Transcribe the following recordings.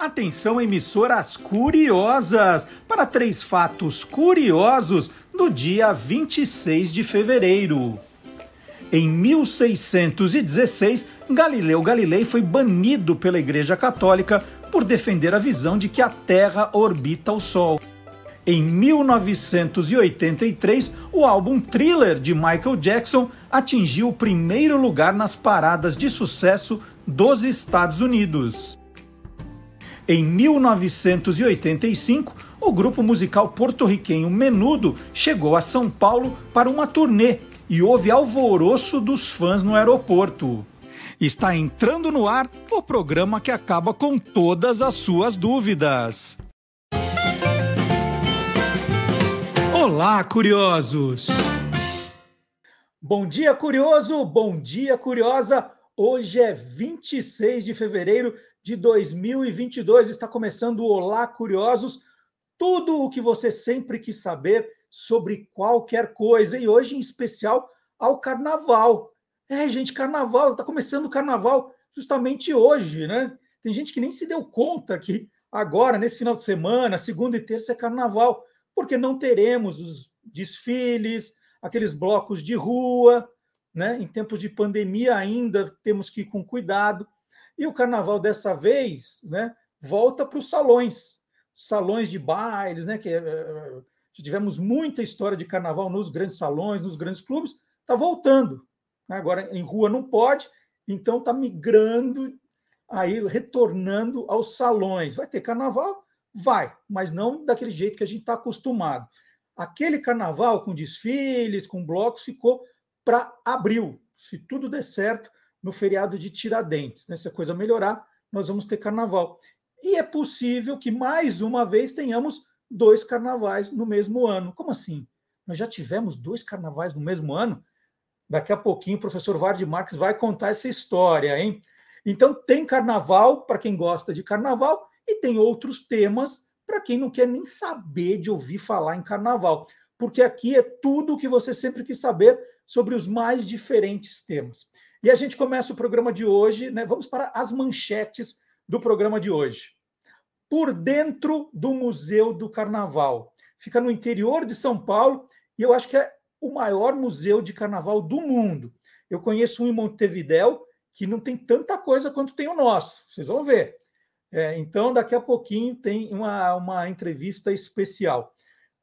Atenção, emissoras curiosas, para três fatos curiosos do dia 26 de fevereiro. Em 1616, Galileu Galilei foi banido pela Igreja Católica por defender a visão de que a Terra orbita o Sol. Em 1983, o álbum Thriller de Michael Jackson atingiu o primeiro lugar nas paradas de sucesso dos Estados Unidos. Em 1985, o grupo musical porto-riquenho Menudo chegou a São Paulo para uma turnê e houve alvoroço dos fãs no aeroporto. Está entrando no ar o programa que acaba com todas as suas dúvidas. Olá, curiosos! Bom dia, curioso! Bom dia, curiosa! Hoje é 26 de fevereiro de 2022. Está começando o Olá Curiosos, tudo o que você sempre quis saber sobre qualquer coisa e hoje em especial ao carnaval. É, gente, carnaval, está começando o carnaval justamente hoje, né? Tem gente que nem se deu conta que agora, nesse final de semana, segunda e terça é carnaval, porque não teremos os desfiles, aqueles blocos de rua, né? Em tempos de pandemia ainda temos que ir com cuidado. E o carnaval dessa vez, né, volta para os salões, salões de bailes, né, que uh, tivemos muita história de carnaval nos grandes salões, nos grandes clubes, está voltando. Agora em rua não pode, então está migrando aí retornando aos salões. Vai ter carnaval? Vai, mas não daquele jeito que a gente está acostumado. Aquele carnaval com desfiles, com blocos, ficou para abril. Se tudo der certo, no feriado de Tiradentes. Né? Se a coisa melhorar, nós vamos ter carnaval. E é possível que mais uma vez tenhamos dois carnavais no mesmo ano. Como assim? Nós já tivemos dois carnavais no mesmo ano? Daqui a pouquinho o professor Vard Marques vai contar essa história, hein? Então tem carnaval para quem gosta de carnaval e tem outros temas para quem não quer nem saber de ouvir falar em carnaval, porque aqui é tudo o que você sempre quis saber sobre os mais diferentes temas. E a gente começa o programa de hoje, né? Vamos para as manchetes do programa de hoje. Por dentro do Museu do Carnaval. Fica no interior de São Paulo e eu acho que é o maior museu de carnaval do mundo. Eu conheço um em Montevidéu que não tem tanta coisa quanto tem o nosso. Vocês vão ver. É, então, daqui a pouquinho tem uma, uma entrevista especial.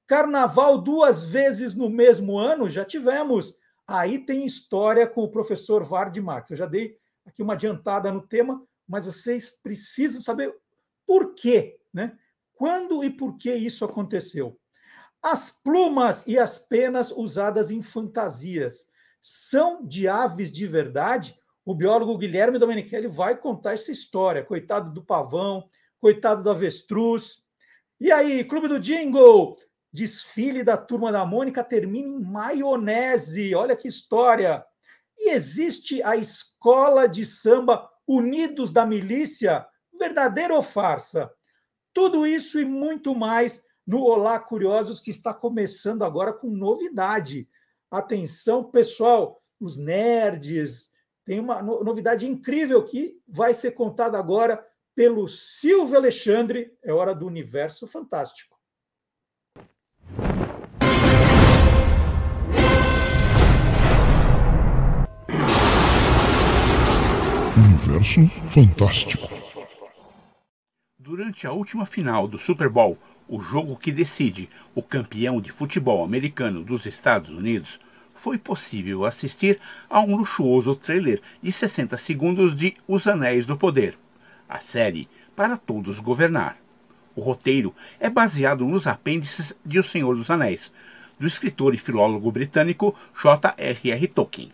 Carnaval duas vezes no mesmo ano, já tivemos. Aí tem história com o professor Vard Marx. Eu já dei aqui uma adiantada no tema, mas vocês precisam saber por quê, né? Quando e por que isso aconteceu? As plumas e as penas usadas em fantasias são de aves de verdade? O biólogo Guilherme Domenichelli vai contar essa história. Coitado do pavão, coitado do avestruz. E aí, Clube do Jingle, Desfile da Turma da Mônica termina em maionese. Olha que história! E existe a escola de samba Unidos da Milícia? Verdadeira ou farsa? Tudo isso e muito mais no Olá Curiosos, que está começando agora com novidade. Atenção, pessoal, os nerds. Tem uma novidade incrível que vai ser contada agora pelo Silvio Alexandre. É hora do Universo Fantástico. Universo Fantástico. Durante a última final do Super Bowl, o jogo que decide o campeão de futebol americano dos Estados Unidos, foi possível assistir a um luxuoso trailer de 60 segundos de Os Anéis do Poder, a série para todos governar. O roteiro é baseado nos apêndices de O Senhor dos Anéis, do escritor e filólogo britânico J.R.R. Tolkien.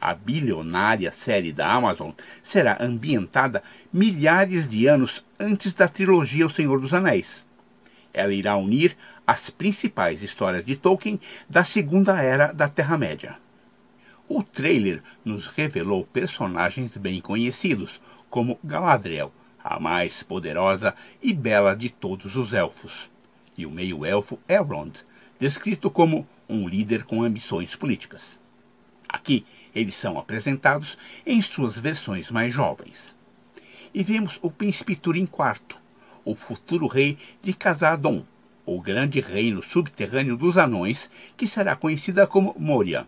A bilionária série da Amazon será ambientada milhares de anos antes da trilogia O Senhor dos Anéis. Ela irá unir as principais histórias de Tolkien da Segunda Era da Terra-média. O trailer nos revelou personagens bem conhecidos, como Galadriel, a mais poderosa e bela de todos os elfos, e o meio-elfo Elrond, descrito como um líder com ambições políticas. Aqui, eles são apresentados em suas versões mais jovens. E vemos o príncipe Turin IV, o futuro rei de Khazad-dûm, o grande reino subterrâneo dos anões, que será conhecida como Moria.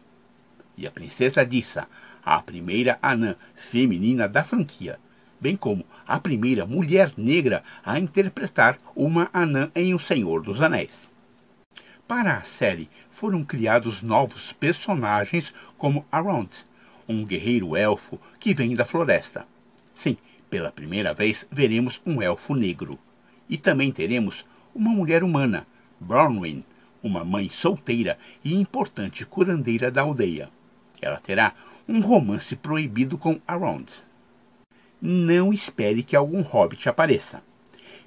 E a princesa Dissa, a primeira anã feminina da franquia, bem como a primeira mulher negra a interpretar uma anã em O Senhor dos Anéis. Para a série foram criados novos personagens como Around, um guerreiro elfo que vem da floresta. Sim, pela primeira vez veremos um elfo negro. E também teremos uma mulher humana, Bronwyn, uma mãe solteira e importante curandeira da aldeia. Ela terá um romance proibido com Around. Não espere que algum hobbit apareça.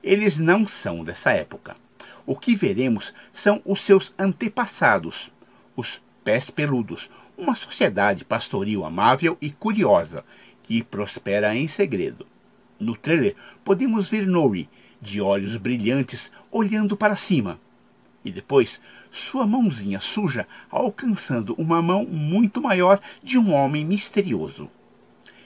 Eles não são dessa época. O que veremos são os seus antepassados, os pés peludos, uma sociedade pastoril amável e curiosa que prospera em segredo. No trailer podemos ver Nori, de olhos brilhantes, olhando para cima. E depois, sua mãozinha suja alcançando uma mão muito maior de um homem misterioso.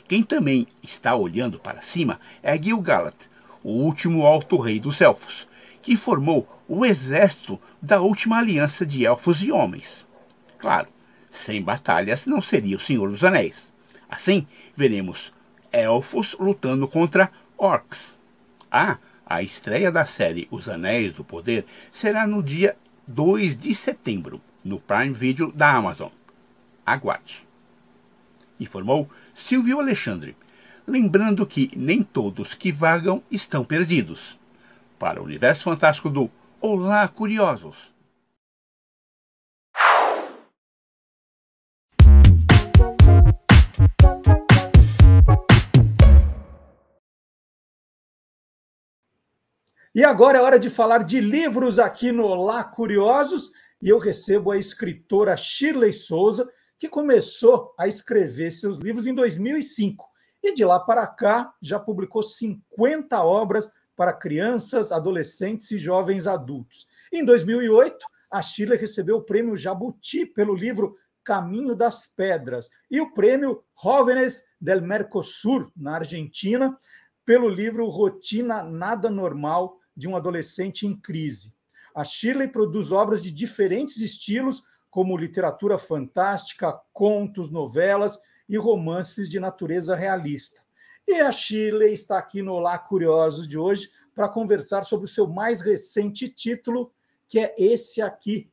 Quem também está olhando para cima é Gil-galad, o último alto rei dos elfos, que formou o exército da última aliança de elfos e homens. Claro, sem batalhas não seria o Senhor dos Anéis. Assim, veremos elfos lutando contra orcs. Ah, a estreia da série Os Anéis do Poder será no dia 2 de setembro, no Prime Video da Amazon. Aguarde. Informou Silvio Alexandre, lembrando que nem todos que vagam estão perdidos. Para o universo fantástico do Olá, Curiosos! E agora é hora de falar de livros aqui no Olá Curiosos. E eu recebo a escritora Shirley Souza, que começou a escrever seus livros em 2005. E de lá para cá já publicou 50 obras para crianças, adolescentes e jovens adultos. Em 2008, a Shirley recebeu o prêmio Jabuti pelo livro Caminho das Pedras e o prêmio Jóvenes del Mercosur, na Argentina, pelo livro Rotina Nada Normal de um adolescente em crise. A Shirley produz obras de diferentes estilos, como literatura fantástica, contos, novelas e romances de natureza realista. E a Shirley está aqui no Olá Curiosos de hoje para conversar sobre o seu mais recente título, que é esse aqui,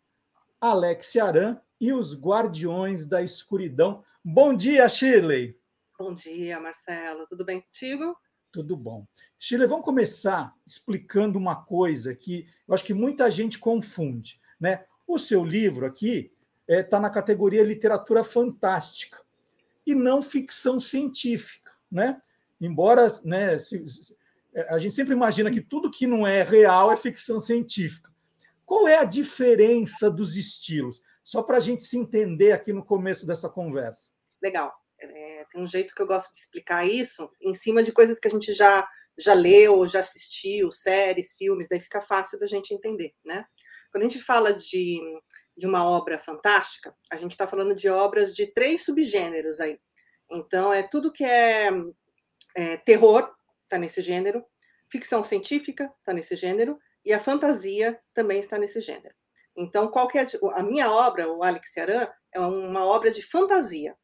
Alex Aran e os Guardiões da Escuridão. Bom dia, Shirley! Bom dia, Marcelo. Tudo bem contigo? Tudo bom. Chile, vamos começar explicando uma coisa que eu acho que muita gente confunde. Né? O seu livro aqui está é, tá na categoria literatura fantástica e não ficção científica. Né? Embora né, se, se, é, a gente sempre imagina que tudo que não é real é ficção científica. Qual é a diferença dos estilos? Só para a gente se entender aqui no começo dessa conversa. Legal. É, tem um jeito que eu gosto de explicar isso em cima de coisas que a gente já já leu, já assistiu, séries, filmes, daí fica fácil da gente entender, né? Quando a gente fala de, de uma obra fantástica, a gente está falando de obras de três subgêneros aí. Então, é tudo que é, é terror, está nesse gênero, ficção científica, está nesse gênero, e a fantasia também está nesse gênero. Então, qual é a, a minha obra, o Alex Aran, é uma obra de fantasia.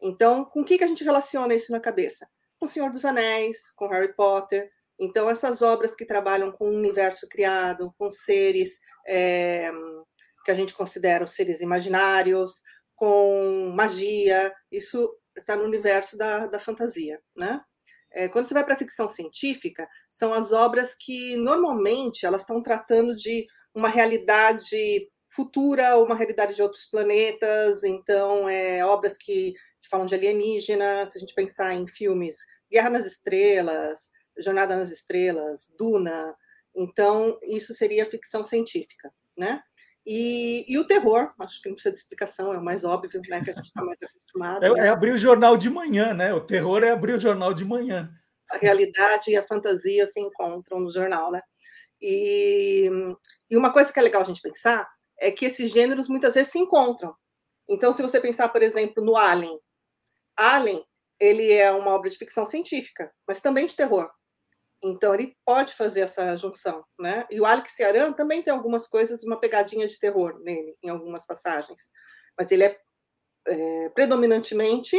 Então, com o que, que a gente relaciona isso na cabeça? Com O Senhor dos Anéis, com Harry Potter. Então, essas obras que trabalham com o universo criado, com seres é, que a gente considera os seres imaginários, com magia, isso está no universo da, da fantasia, né? É, quando você vai para a ficção científica, são as obras que normalmente elas estão tratando de uma realidade futura, uma realidade de outros planetas, então é, obras que que falam de alienígena, se a gente pensar em filmes Guerra nas Estrelas, Jornada nas Estrelas, Duna, então isso seria ficção científica, né? E, e, o terror, acho que não precisa de explicação, é o mais óbvio, né? Que a gente está mais acostumado. É, né? é, abrir o jornal de manhã, né? O terror é abrir o jornal de manhã. A realidade e a fantasia se encontram no jornal, né? E, e uma coisa que é legal a gente pensar é que esses gêneros muitas vezes se encontram. Então, se você pensar, por exemplo, no Alien, Alien, ele é uma obra de ficção científica, mas também de terror. Então ele pode fazer essa junção, né? E o Alex Yaran também tem algumas coisas, uma pegadinha de terror nele, em algumas passagens, mas ele é, é predominantemente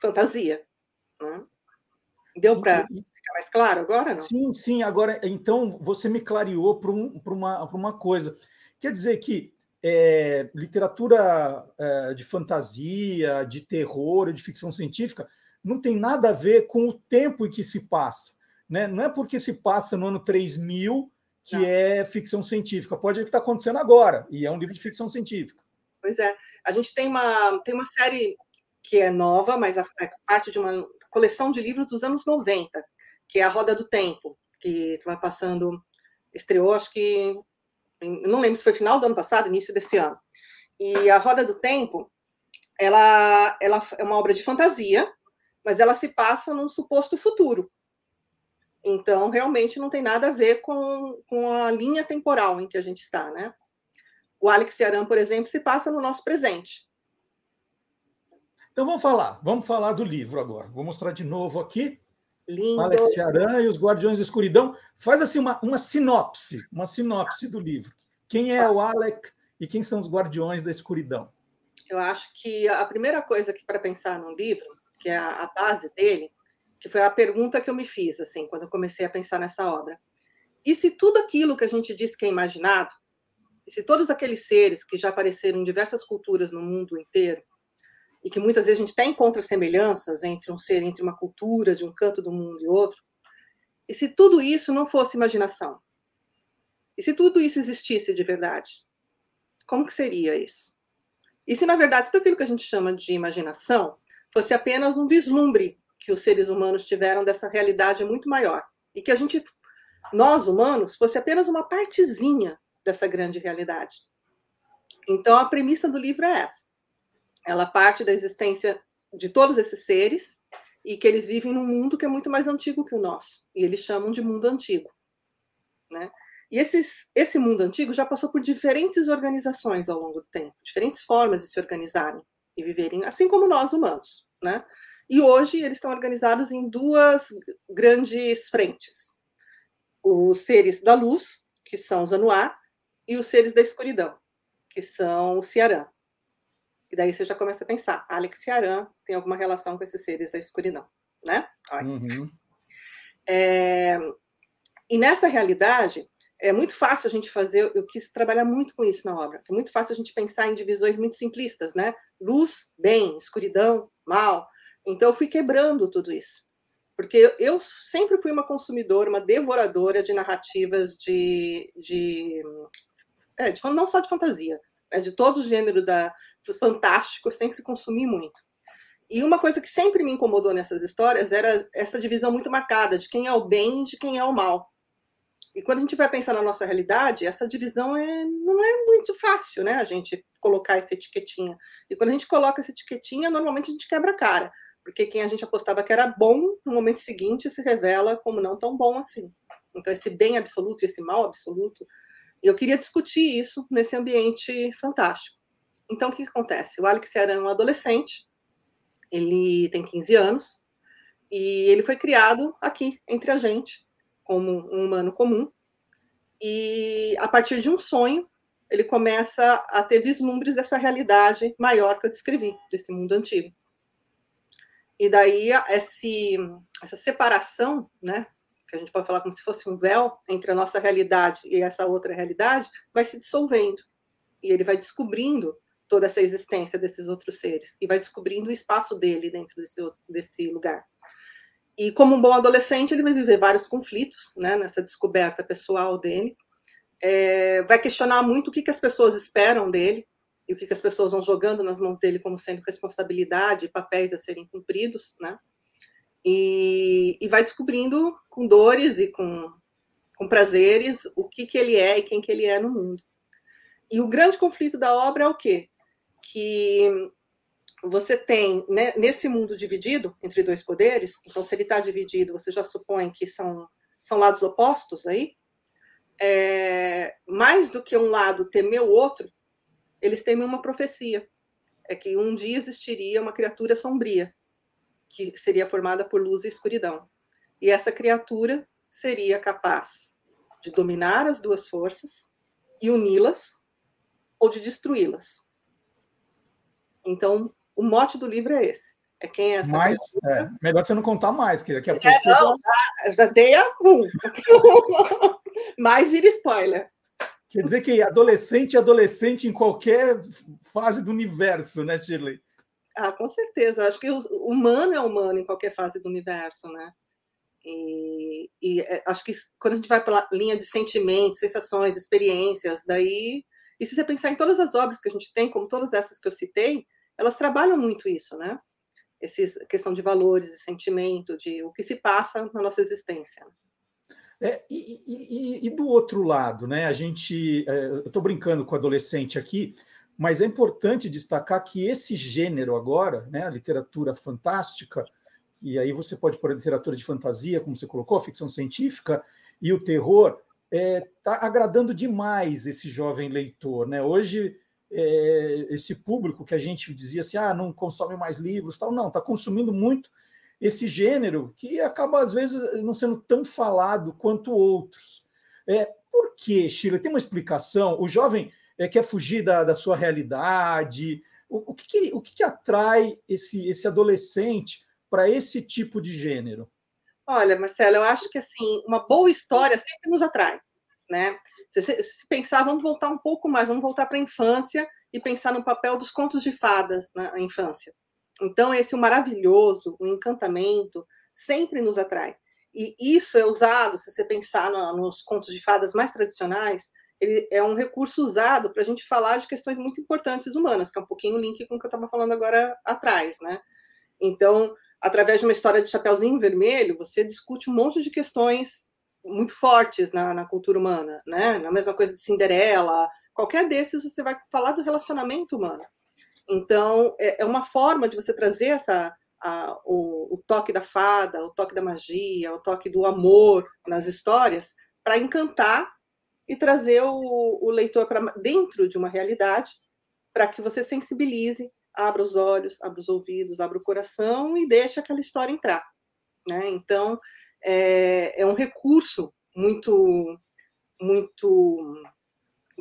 fantasia, né? Deu para ficar mais claro agora, não? Sim, sim. Agora, então você me clareou para um, uma, uma coisa. Quer dizer que é, literatura é, de fantasia, de terror, de ficção científica não tem nada a ver com o tempo em que se passa né? Não é porque se passa no ano 3000 que não. é ficção científica. Pode que está acontecendo agora, e é um livro de ficção científica. Pois é. A gente tem uma, tem uma série que é nova, mas é parte de uma coleção de livros dos anos 90, que é A Roda do Tempo, que vai passando, estreou, acho que, não lembro se foi final do ano passado, início desse ano. E A Roda do Tempo, ela, ela é uma obra de fantasia, mas ela se passa num suposto futuro. Então, realmente não tem nada a ver com, com a linha temporal em que a gente está, né? O Alex Yaran, por exemplo, se passa no nosso presente. Então vamos falar, vamos falar do livro agora. Vou mostrar de novo aqui. Lindo. Alex Yaran e os Guardiões da Escuridão. Faz assim uma, uma sinopse, uma sinopse do livro. Quem é o Alec e quem são os Guardiões da Escuridão? Eu acho que a primeira coisa que para pensar no livro, que é a, a base dele, que foi a pergunta que eu me fiz, assim, quando eu comecei a pensar nessa obra. E se tudo aquilo que a gente diz que é imaginado, e se todos aqueles seres que já apareceram em diversas culturas no mundo inteiro, e que muitas vezes a gente até encontra semelhanças entre um ser, entre uma cultura de um canto do mundo e outro, e se tudo isso não fosse imaginação? E se tudo isso existisse de verdade? Como que seria isso? E se, na verdade, tudo aquilo que a gente chama de imaginação fosse apenas um vislumbre que os seres humanos tiveram dessa realidade muito maior. E que a gente, nós humanos, fosse apenas uma partezinha dessa grande realidade. Então, a premissa do livro é essa. Ela parte da existência de todos esses seres e que eles vivem num mundo que é muito mais antigo que o nosso. E eles chamam de mundo antigo. Né? E esses, esse mundo antigo já passou por diferentes organizações ao longo do tempo, diferentes formas de se organizarem e viverem, assim como nós humanos. Né? E hoje eles estão organizados em duas grandes frentes: os seres da luz, que são os Anuar, e os seres da escuridão, que são o Ciarã. E daí você já começa a pensar: Alex Ciarã tem alguma relação com esses seres da escuridão, né? Uhum. É, e nessa realidade, é muito fácil a gente fazer, eu quis trabalhar muito com isso na obra, é muito fácil a gente pensar em divisões muito simplistas, né? Luz, bem, escuridão, mal. Então, eu fui quebrando tudo isso. Porque eu sempre fui uma consumidora, uma devoradora de narrativas de. de, é, de não só de fantasia, né, de todo o gênero da fantástico, eu sempre consumi muito. E uma coisa que sempre me incomodou nessas histórias era essa divisão muito marcada de quem é o bem e de quem é o mal. E quando a gente vai pensar na nossa realidade, essa divisão é, não é muito fácil, né? A gente colocar essa etiquetinha. E quando a gente coloca essa etiquetinha, normalmente a gente quebra a cara porque quem a gente apostava que era bom, no momento seguinte se revela como não tão bom assim. Então, esse bem absoluto e esse mal absoluto, eu queria discutir isso nesse ambiente fantástico. Então, o que, acontece? O Alex era um adolescente, ele tem 15 anos, e ele foi criado aqui, entre a gente, como um humano comum, e a partir de um sonho, ele começa a ter vislumbres dessa realidade maior que eu descrevi, desse mundo antigo. E daí esse, essa separação, né, que a gente pode falar como se fosse um véu entre a nossa realidade e essa outra realidade, vai se dissolvendo. E ele vai descobrindo toda essa existência desses outros seres e vai descobrindo o espaço dele dentro desse, outro, desse lugar. E como um bom adolescente, ele vai viver vários conflitos né, nessa descoberta pessoal dele. É, vai questionar muito o que, que as pessoas esperam dele, e o que, que as pessoas vão jogando nas mãos dele como sendo responsabilidade, papéis a serem cumpridos, né? E, e vai descobrindo com dores e com, com prazeres o que, que ele é e quem que ele é no mundo. E o grande conflito da obra é o quê? Que você tem, né, nesse mundo dividido entre dois poderes, então se ele está dividido, você já supõe que são, são lados opostos aí, é, mais do que um lado temer o outro, eles temem uma profecia. É que um dia existiria uma criatura sombria, que seria formada por luz e escuridão. E essa criatura seria capaz de dominar as duas forças e uni-las ou de destruí-las. Então, o mote do livro é esse. É quem é essa mais, é, melhor você não contar mais, que daqui a pouco. É, não, já... já dei a um. mais vira spoiler. Quer dizer que adolescente é adolescente em qualquer fase do universo, né, Shirley? Ah, com certeza. Acho que o humano é humano em qualquer fase do universo, né? E, e é, acho que quando a gente vai pela linha de sentimentos, sensações, experiências, daí. E se você pensar em todas as obras que a gente tem, como todas essas que eu citei, elas trabalham muito isso, né? Essa questão de valores, de sentimento, de o que se passa na nossa existência. É, e, e, e, do outro lado, né? A gente, é, eu estou brincando com o adolescente aqui, mas é importante destacar que esse gênero agora, né, a literatura fantástica, e aí você pode pôr a literatura de fantasia, como você colocou, a ficção científica e o terror, está é, tá agradando demais esse jovem leitor, né? Hoje é, esse público que a gente dizia assim, ah, não consome mais livros, tal, não, está consumindo muito esse gênero que acaba, às vezes, não sendo tão falado quanto outros. É, por quê, Sheila? Tem uma explicação? O jovem é, quer fugir da, da sua realidade? O, o, que, que, o que, que atrai esse, esse adolescente para esse tipo de gênero? Olha, Marcelo, eu acho que assim uma boa história sempre nos atrai, né? Se, se pensar, vamos voltar um pouco mais, vamos voltar para a infância e pensar no papel dos contos de fadas na infância. Então, esse maravilhoso, o encantamento, sempre nos atrai. E isso é usado, se você pensar no, nos contos de fadas mais tradicionais, ele é um recurso usado para a gente falar de questões muito importantes humanas, que é um pouquinho o link com o que eu estava falando agora atrás, né? Então, através de uma história de Chapeuzinho Vermelho, você discute um monte de questões muito fortes na, na cultura humana, né? Na mesma coisa de Cinderela, qualquer desses você vai falar do relacionamento humano. Então, é, é uma forma de você trazer essa, a, o, o, toque da fada, o toque da magia, o toque do amor nas histórias, para encantar e trazer o, o leitor para dentro de uma realidade, para que você sensibilize, abra os olhos, abra os ouvidos, abra o coração e deixe aquela história entrar. Né? Então, é, é um recurso muito, muito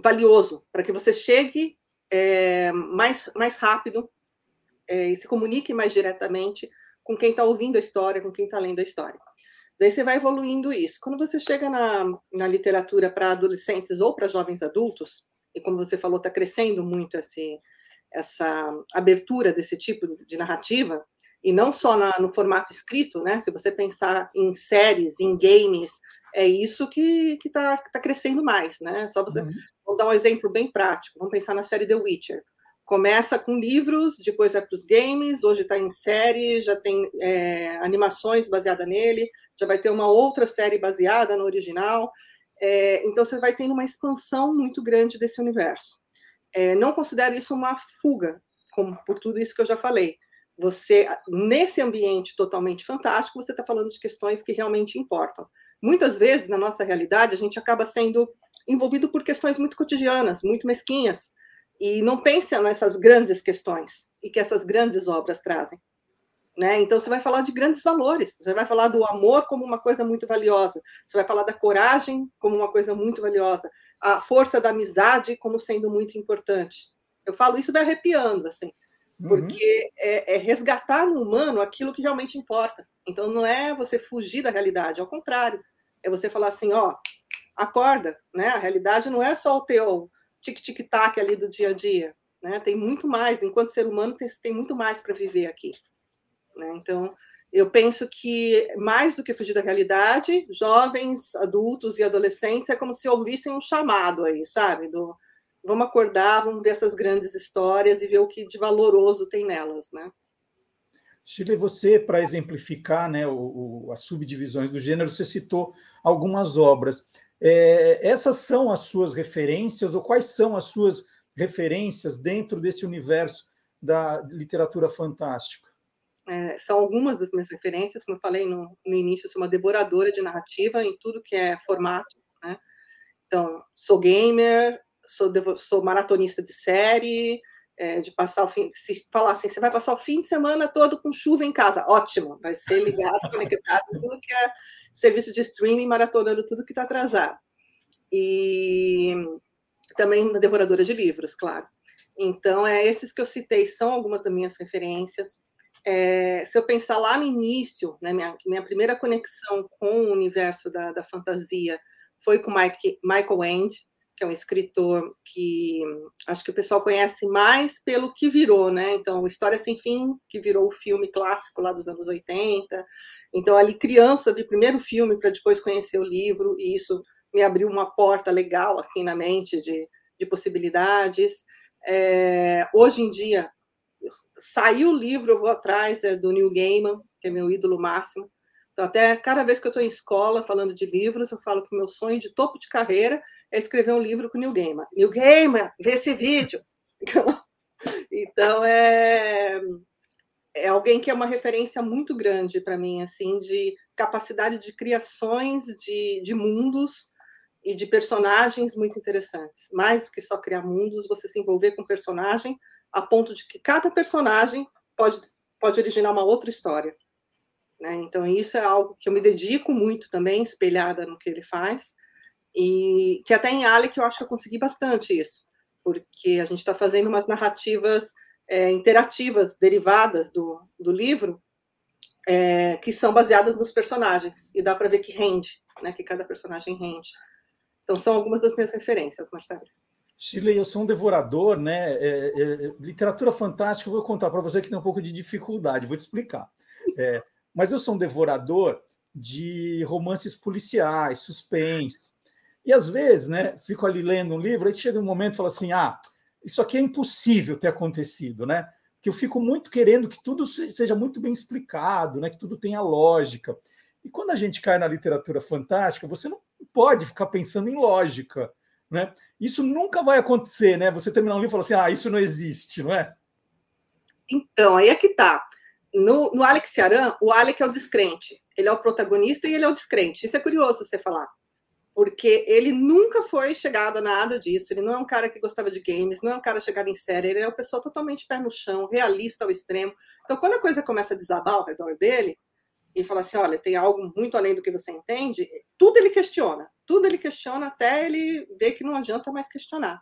valioso para que você chegue é, mais, mais rápido é, e se comunique mais diretamente com quem está ouvindo a história, com quem está lendo a história. Daí você vai evoluindo isso. Quando você chega na, na literatura para adolescentes ou para jovens adultos, e como você falou, está crescendo muito esse, essa abertura desse tipo de narrativa, e não só na, no formato escrito, né? Se você pensar em séries, em games, é isso que está tá crescendo mais, né? Só você. Uhum. Vou dar um exemplo bem prático. Vamos pensar na série The Witcher. Começa com livros, depois vai para os games, hoje está em série, já tem é, animações baseadas nele, já vai ter uma outra série baseada no original. É, então você vai tendo uma expansão muito grande desse universo. É, não considero isso uma fuga, como por tudo isso que eu já falei você, nesse ambiente totalmente fantástico, você está falando de questões que realmente importam. Muitas vezes, na nossa realidade, a gente acaba sendo envolvido por questões muito cotidianas, muito mesquinhas, e não pensa nessas grandes questões e que essas grandes obras trazem. Né? Então, você vai falar de grandes valores, você vai falar do amor como uma coisa muito valiosa, você vai falar da coragem como uma coisa muito valiosa, a força da amizade como sendo muito importante. Eu falo isso vai arrepiando, assim. Uhum. porque é, é, resgatar no humano aquilo que realmente importa. Então não é você fugir da realidade, ao contrário, é você falar assim, ó, acorda, né? A realidade não é só o teu tic-tic-tac ali do dia a dia, né? Tem muito mais, enquanto ser humano tem, tem muito mais para viver aqui, né? Então eu penso que mais do que fugir da realidade, jovens, adultos e adolescentes é como se ouvissem um chamado aí, sabe? Do, vamos acordar, vamos ver essas grandes histórias e ver o que de valoroso tem nelas, né? Chile, você, para exemplificar né, o, o, as subdivisões do gênero, você citou algumas obras. É, essas são as suas referências, ou quais são as suas referências dentro desse universo da literatura fantástica? É, são algumas das minhas referências, como eu falei no, no início, sou uma devoradora de narrativa em tudo que é formato. Né? Então, sou gamer, sou, sou maratonista de série, é, de passar o fim. Se falar assim, você vai passar o fim de semana todo com chuva em casa, ótimo, vai ser ligado, conectado, tudo que é serviço de streaming maratonando tudo que está atrasado. E também na devoradora de livros, claro. Então, é esses que eu citei são algumas das minhas referências. É, se eu pensar lá no início, né, minha, minha primeira conexão com o universo da, da fantasia foi com Mike, Michael End, que é um escritor que acho que o pessoal conhece mais pelo que virou, né? Então, História Sem Fim, que virou o filme clássico lá dos anos 80. Então, ali criança, vi primeiro filme para depois conhecer o livro, e isso me abriu uma porta legal aqui na mente de, de possibilidades. É, hoje em dia, saiu o livro, eu vou atrás é, do Neil Gaiman, que é meu ídolo máximo. Então, até cada vez que eu estou em escola falando de livros, eu falo que meu sonho de topo de carreira é escrever um livro com o Neil Gaiman. Neil Gaiman, vê esse vídeo! Então, é, é alguém que é uma referência muito grande para mim, assim, de capacidade de criações de, de mundos e de personagens muito interessantes. Mais do que só criar mundos, você se envolver com personagem a ponto de que cada personagem pode, pode originar uma outra história. Né? Então, isso é algo que eu me dedico muito também, espelhada no que ele faz. E que até em Alec eu acho que eu consegui bastante isso, porque a gente está fazendo umas narrativas é, interativas derivadas do, do livro, é, que são baseadas nos personagens, e dá para ver que rende, né, que cada personagem rende. Então, são algumas das minhas referências, Marcelo. Chile, eu sou um devorador, né? É, é, literatura fantástica, eu vou contar para você que tem um pouco de dificuldade, vou te explicar. É, mas eu sou um devorador de romances policiais, suspense, e às vezes, né, fico ali lendo um livro, aí chega um momento e fala assim: ah, isso aqui é impossível ter acontecido, né? Que eu fico muito querendo que tudo seja muito bem explicado, né? Que tudo tenha lógica. E quando a gente cai na literatura fantástica, você não pode ficar pensando em lógica, né? Isso nunca vai acontecer, né? Você terminar um livro e falar assim: ah, isso não existe, não é? Então, aí é que tá. No, no Alex Ciaran, o Alex é o descrente. Ele é o protagonista e ele é o descrente. Isso é curioso você falar porque ele nunca foi chegado a nada disso. Ele não é um cara que gostava de games, não é um cara chegado em série, ele é uma pessoa totalmente pé no chão, realista ao extremo. Então, quando a coisa começa a desabar ao redor dele, e fala assim: olha, tem algo muito além do que você entende, tudo ele questiona, tudo ele questiona até ele ver que não adianta mais questionar.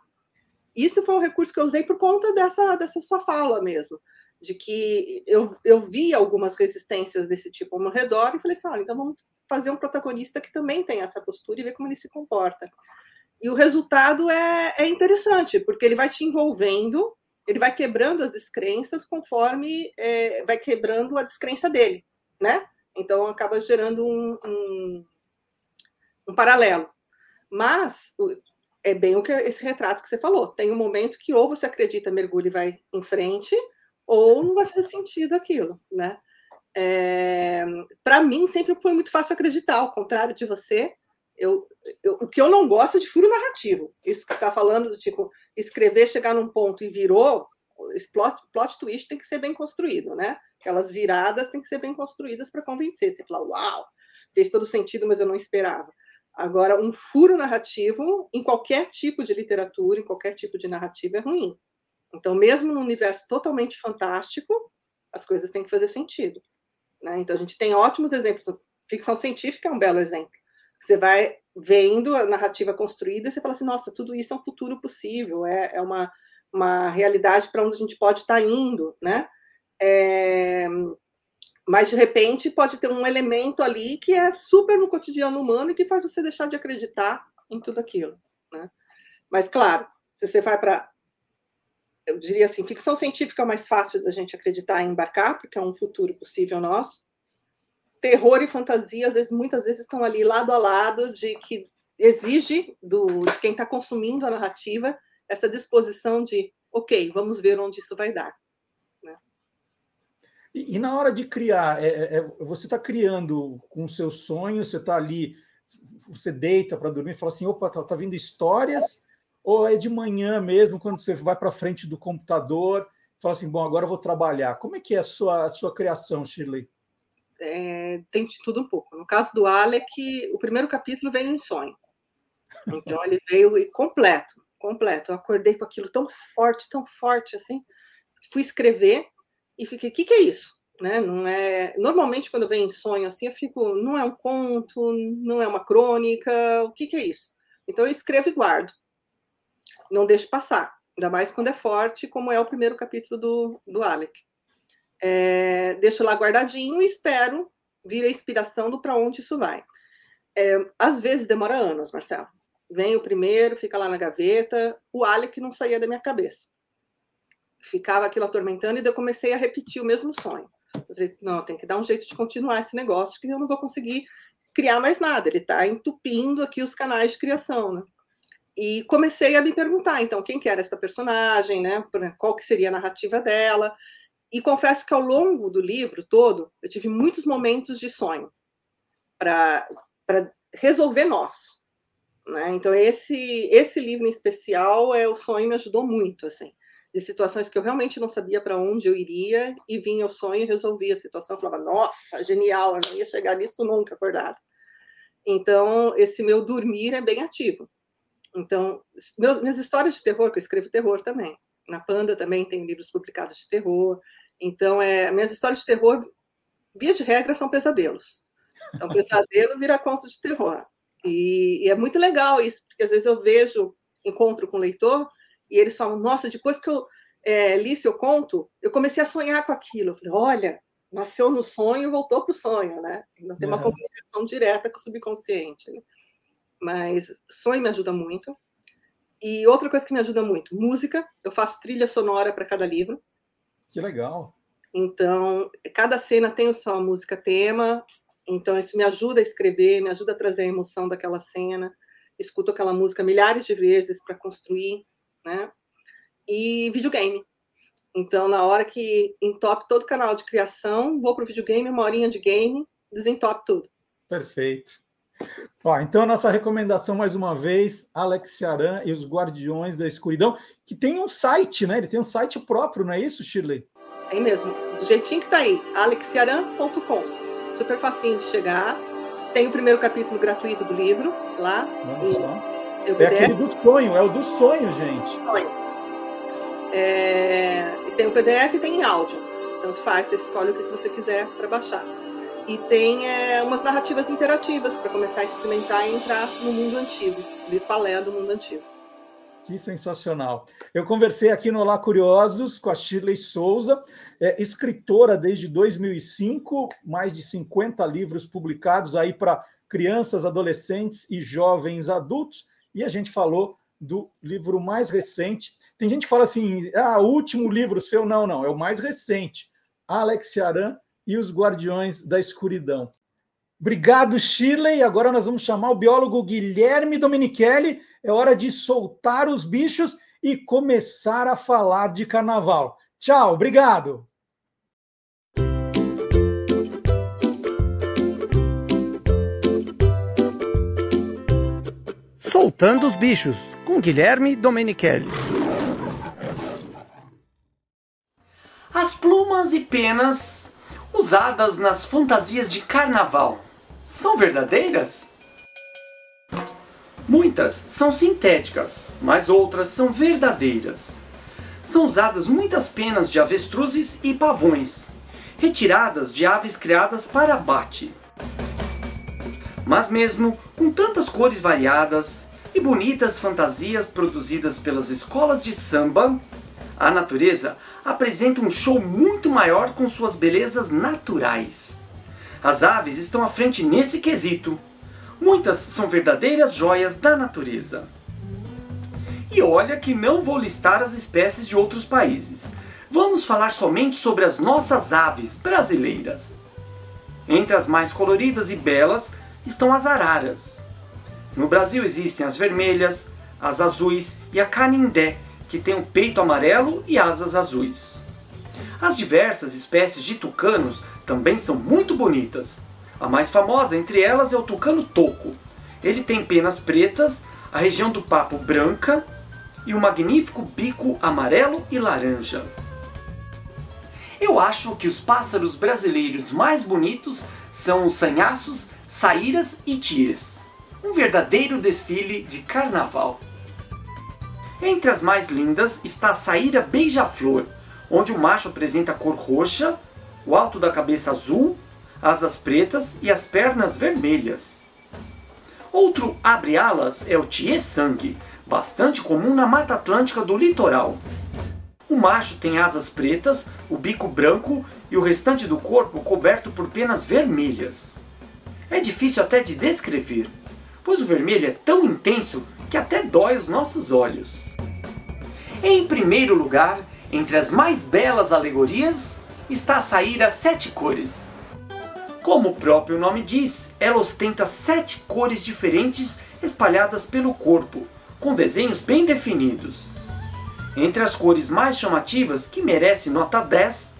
Isso foi um recurso que eu usei por conta dessa, dessa sua fala mesmo, de que eu, eu vi algumas resistências desse tipo ao meu redor e falei assim: olha, então vamos fazer um protagonista que também tem essa postura e ver como ele se comporta. E o resultado é, é interessante, porque ele vai te envolvendo, ele vai quebrando as descrenças conforme é, vai quebrando a descrença dele, né? Então acaba gerando um, um, um paralelo. Mas é bem o que esse retrato que você falou. Tem um momento que ou você acredita, mergulha e vai em frente, ou não vai fazer sentido aquilo, né? É, para mim, sempre foi muito fácil acreditar, ao contrário de você. Eu, eu, o que eu não gosto é de furo narrativo. Isso que está falando, tipo, escrever, chegar num ponto e virou, plot, plot twist tem que ser bem construído, né? Aquelas viradas têm que ser bem construídas para convencer. Você fala, uau, fez todo sentido, mas eu não esperava. Agora, um furo narrativo, em qualquer tipo de literatura, em qualquer tipo de narrativa, é ruim. Então, mesmo num universo totalmente fantástico, as coisas têm que fazer sentido. Né? Então, a gente tem ótimos exemplos. Ficção científica é um belo exemplo. Você vai vendo a narrativa construída e você fala assim: nossa, tudo isso é um futuro possível, é, é uma, uma realidade para onde a gente pode estar tá indo, né? É, mas de repente pode ter um elemento ali que é super no cotidiano humano e que faz você deixar de acreditar em tudo aquilo, né? Mas claro, se você vai para eu diria assim, ficção científica é mais fácil da gente acreditar em embarcar, porque é um futuro possível nosso. Terror e fantasia, às vezes, muitas vezes estão ali lado a lado de que exige do, de quem está consumindo a narrativa essa disposição de, ok, vamos ver onde isso vai dar. Né? E, e, na hora de criar, é, é, é você está criando com seus sonhos, você está ali, você deita para dormir e fala assim, opa, tá, tá vindo histórias ou é de manhã mesmo, quando você vai para frente do computador, fala assim, bom, agora eu vou trabalhar. Como é que é a sua, a sua criação, Shirley? É, tem de tudo um pouco. No caso do Alec, o primeiro capítulo veio em sonho. Então ele veio completo, completo. Eu acordei com aquilo tão forte, tão forte assim. Fui escrever e fiquei, o que, que é isso? né? Não é. Normalmente, quando vem em sonho assim, eu fico, não é um conto, não é uma crônica, o que, que é isso? Então eu escrevo e guardo. Não deixo passar, ainda mais quando é forte, como é o primeiro capítulo do, do Alec. É, deixo lá guardadinho e espero vir a inspiração do para onde isso vai. É, às vezes demora anos, Marcelo. Vem o primeiro, fica lá na gaveta. O Alec não saía da minha cabeça. Ficava aquilo atormentando e eu comecei a repetir o mesmo sonho. Eu falei, não, tem que dar um jeito de continuar esse negócio, que eu não vou conseguir criar mais nada. Ele está entupindo aqui os canais de criação, né? E comecei a me perguntar, então, quem que era essa personagem, né? Qual que seria a narrativa dela? E confesso que ao longo do livro todo, eu tive muitos momentos de sonho para resolver nós. Né? Então, esse, esse livro em especial, é o sonho me ajudou muito, assim de situações que eu realmente não sabia para onde eu iria e vinha o sonho e resolvia a situação. Eu falava, nossa, genial, eu não ia chegar nisso nunca acordado. Então, esse meu dormir é bem ativo. Então, minhas histórias de terror, que eu escrevo terror também. Na Panda também tem livros publicados de terror. Então, é, minhas histórias de terror, via de regra, são pesadelos. Então, pesadelo vira conto de terror. E, e é muito legal isso, porque às vezes eu vejo, encontro com o leitor, e eles falam, nossa, depois que eu é, li seu conto, eu comecei a sonhar com aquilo. Eu falei, olha, nasceu no sonho, voltou para o sonho, né? Ainda tem uma uhum. comunicação direta com o subconsciente. Né? Mas sonho me ajuda muito. E outra coisa que me ajuda muito, música. Eu faço trilha sonora para cada livro. Que legal. Então, cada cena tem a sua música tema. Então, isso me ajuda a escrever, me ajuda a trazer a emoção daquela cena. Escuto aquela música milhares de vezes para construir né? E videogame. Então, na hora que entope todo o canal de criação, vou para o videogame, uma horinha de game, desentope tudo. Perfeito. Ó, então, a nossa recomendação, mais uma vez, Alex Cearan e os Guardiões da Escuridão, que tem um site, né? Ele tem um site próprio, não é isso, Shirley? É mesmo, do jeitinho que tá aí, alexiaran.com. Super facinho de chegar. Tem o primeiro capítulo gratuito do livro lá. Nossa. É aquele do sonho, é o do sonho, gente. Sonho. É, tem o PDF e tem em áudio. Tanto faz, você escolhe o que você quiser para baixar. E tem é, umas narrativas interativas para começar a experimentar e entrar no mundo antigo, ver qual é do mundo antigo. Que sensacional. Eu conversei aqui no Olá Curiosos com a Shirley Souza, é, escritora desde 2005, mais de 50 livros publicados aí para crianças, adolescentes e jovens adultos e a gente falou do livro mais recente. Tem gente que fala assim: ah, último livro seu. Não, não, é o mais recente. Alex Aran e os Guardiões da Escuridão. Obrigado, Shirley. Agora nós vamos chamar o biólogo Guilherme Domenichelli. É hora de soltar os bichos e começar a falar de carnaval. Tchau, obrigado. Soltando os Bichos, com Guilherme Domenichelli. As plumas e penas usadas nas fantasias de carnaval são verdadeiras? Muitas são sintéticas, mas outras são verdadeiras. São usadas muitas penas de avestruzes e pavões, retiradas de aves criadas para abate. Mas mesmo com tantas cores variadas, e bonitas fantasias produzidas pelas escolas de samba, a natureza apresenta um show muito maior com suas belezas naturais. As aves estão à frente nesse quesito. Muitas são verdadeiras joias da natureza. E olha que não vou listar as espécies de outros países. Vamos falar somente sobre as nossas aves brasileiras. Entre as mais coloridas e belas estão as araras. No Brasil existem as vermelhas, as azuis e a canindé, que tem o um peito amarelo e asas azuis. As diversas espécies de tucanos também são muito bonitas. A mais famosa entre elas é o tucano toco. Ele tem penas pretas, a região do papo branca e um magnífico bico amarelo e laranja. Eu acho que os pássaros brasileiros mais bonitos são os sanhaços, saíras e ties um verdadeiro desfile de carnaval. Entre as mais lindas está a saíra beija-flor, onde o macho apresenta cor roxa, o alto da cabeça azul, asas pretas e as pernas vermelhas. Outro abre-alas é o tie-sangue, bastante comum na Mata Atlântica do litoral. O macho tem asas pretas, o bico branco e o restante do corpo coberto por penas vermelhas. É difícil até de descrever, pois o vermelho é tão intenso que até dói os nossos olhos. Em primeiro lugar, entre as mais belas alegorias, está a saíra sete cores. Como o próprio nome diz, ela ostenta sete cores diferentes espalhadas pelo corpo, com desenhos bem definidos. Entre as cores mais chamativas, que merece nota 10,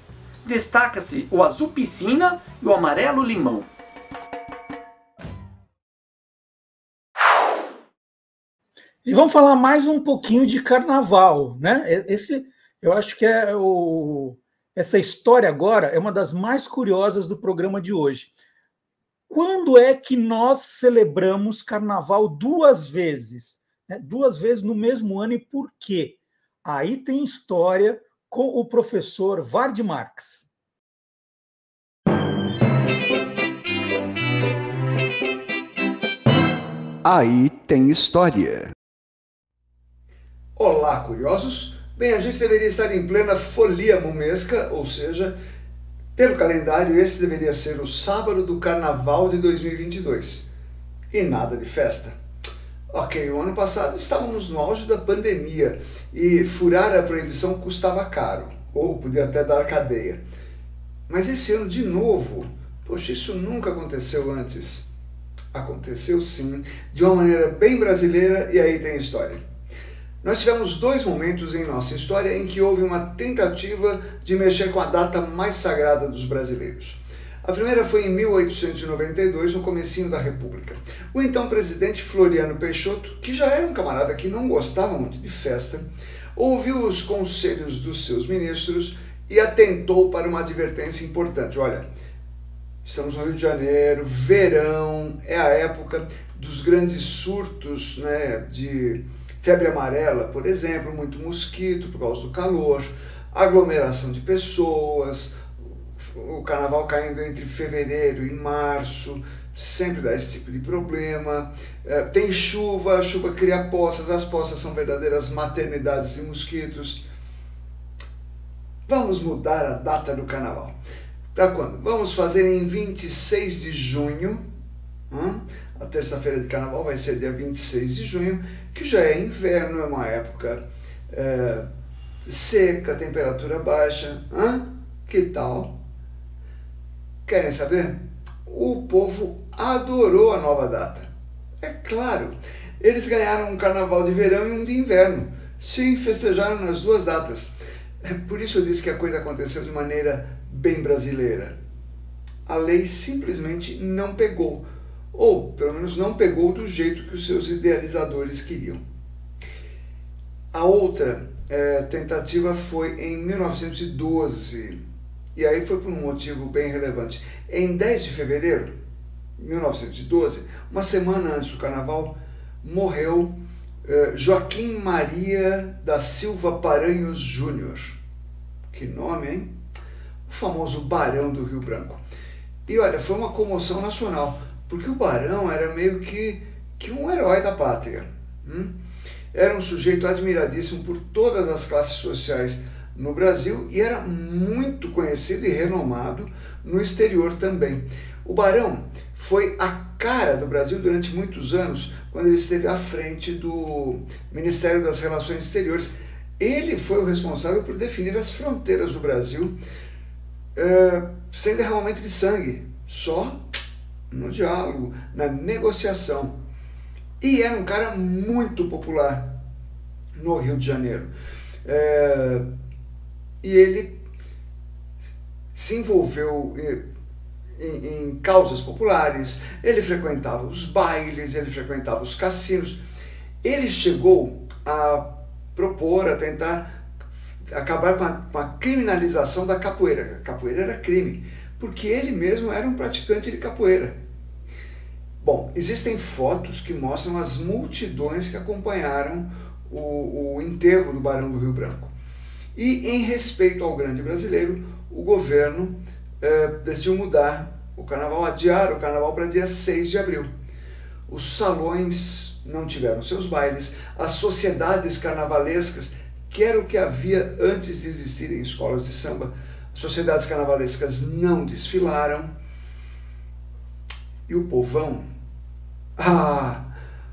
destaca-se o azul piscina e o amarelo limão. E vamos falar mais um pouquinho de carnaval, né? Esse, eu acho que é o, essa história agora é uma das mais curiosas do programa de hoje. Quando é que nós celebramos carnaval duas vezes? Né? Duas vezes no mesmo ano e por quê? Aí tem história com o professor Vard Marx. Aí tem história. Olá, curiosos! Bem, a gente deveria estar em plena folia momesca, ou seja, pelo calendário, esse deveria ser o sábado do carnaval de 2022. E nada de festa. Ok, o ano passado estávamos no auge da pandemia e furar a proibição custava caro, ou podia até dar cadeia. Mas esse ano, de novo, poxa, isso nunca aconteceu antes. Aconteceu sim, de uma maneira bem brasileira, e aí tem história. Nós tivemos dois momentos em nossa história em que houve uma tentativa de mexer com a data mais sagrada dos brasileiros. A primeira foi em 1892, no comecinho da República. O então presidente Floriano Peixoto, que já era um camarada que não gostava muito de festa, ouviu os conselhos dos seus ministros e atentou para uma advertência importante. Olha, estamos no Rio de Janeiro, verão, é a época dos grandes surtos né, de febre amarela, por exemplo, muito mosquito por causa do calor, aglomeração de pessoas, o carnaval caindo entre fevereiro e março, sempre dá esse tipo de problema. É, tem chuva, a chuva cria poças, as poças são verdadeiras maternidades de mosquitos. Vamos mudar a data do carnaval. Para quando? Vamos fazer em 26 de junho. Hum? A terça-feira de carnaval vai ser dia 26 de junho, que já é inverno, é uma época é, seca, temperatura baixa. Hã? Que tal? Querem saber? O povo adorou a nova data. É claro, eles ganharam um carnaval de verão e um de inverno. Sim, festejaram nas duas datas. É por isso eu disse que a coisa aconteceu de maneira bem brasileira. A lei simplesmente não pegou ou pelo menos não pegou do jeito que os seus idealizadores queriam. A outra é, tentativa foi em 1912, e aí foi por um motivo bem relevante. Em 10 de fevereiro de 1912, uma semana antes do carnaval, morreu é, Joaquim Maria da Silva Paranhos Júnior. Que nome, hein? O famoso Barão do Rio Branco. E olha, foi uma comoção nacional porque o Barão era meio que, que um herói da pátria. Hum? Era um sujeito admiradíssimo por todas as classes sociais no Brasil e era muito conhecido e renomado no exterior também. O Barão foi a cara do Brasil durante muitos anos, quando ele esteve à frente do Ministério das Relações Exteriores. Ele foi o responsável por definir as fronteiras do Brasil uh, sem derramamento de sangue, só no diálogo, na negociação. E era um cara muito popular no Rio de Janeiro. É, e ele se envolveu em, em, causas populares, ele frequentava os bailes, ele frequentava os cassinos. Ele chegou a propor, a tentar acabar com a, com a criminalização da capoeira. A capoeira era crime porque ele mesmo era um praticante de capoeira. Bom, existem fotos que mostram as multidões que acompanharam o, o enterro do Barão do Rio Branco. E em respeito ao grande brasileiro, o governo é, decidiu mudar o carnaval, adiar o carnaval para dia 6 de abril. Os salões não tiveram seus bailes, as sociedades carnavalescas, que era o que havia antes de existirem escolas de samba, sociedades carnavalescas não desfilaram. E o povão? Ah,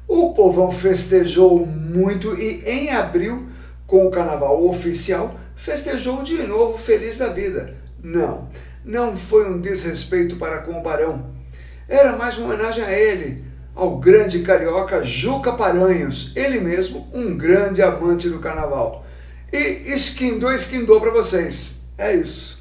o povão festejou muito e em abril, com o carnaval oficial, festejou de novo feliz da vida. Não, não foi um desrespeito para com o Barão. Era mais uma homenagem a ele, ao grande carioca Juca Paranhos, ele mesmo um grande amante do carnaval. E esquindou, esquindou para vocês. É isso.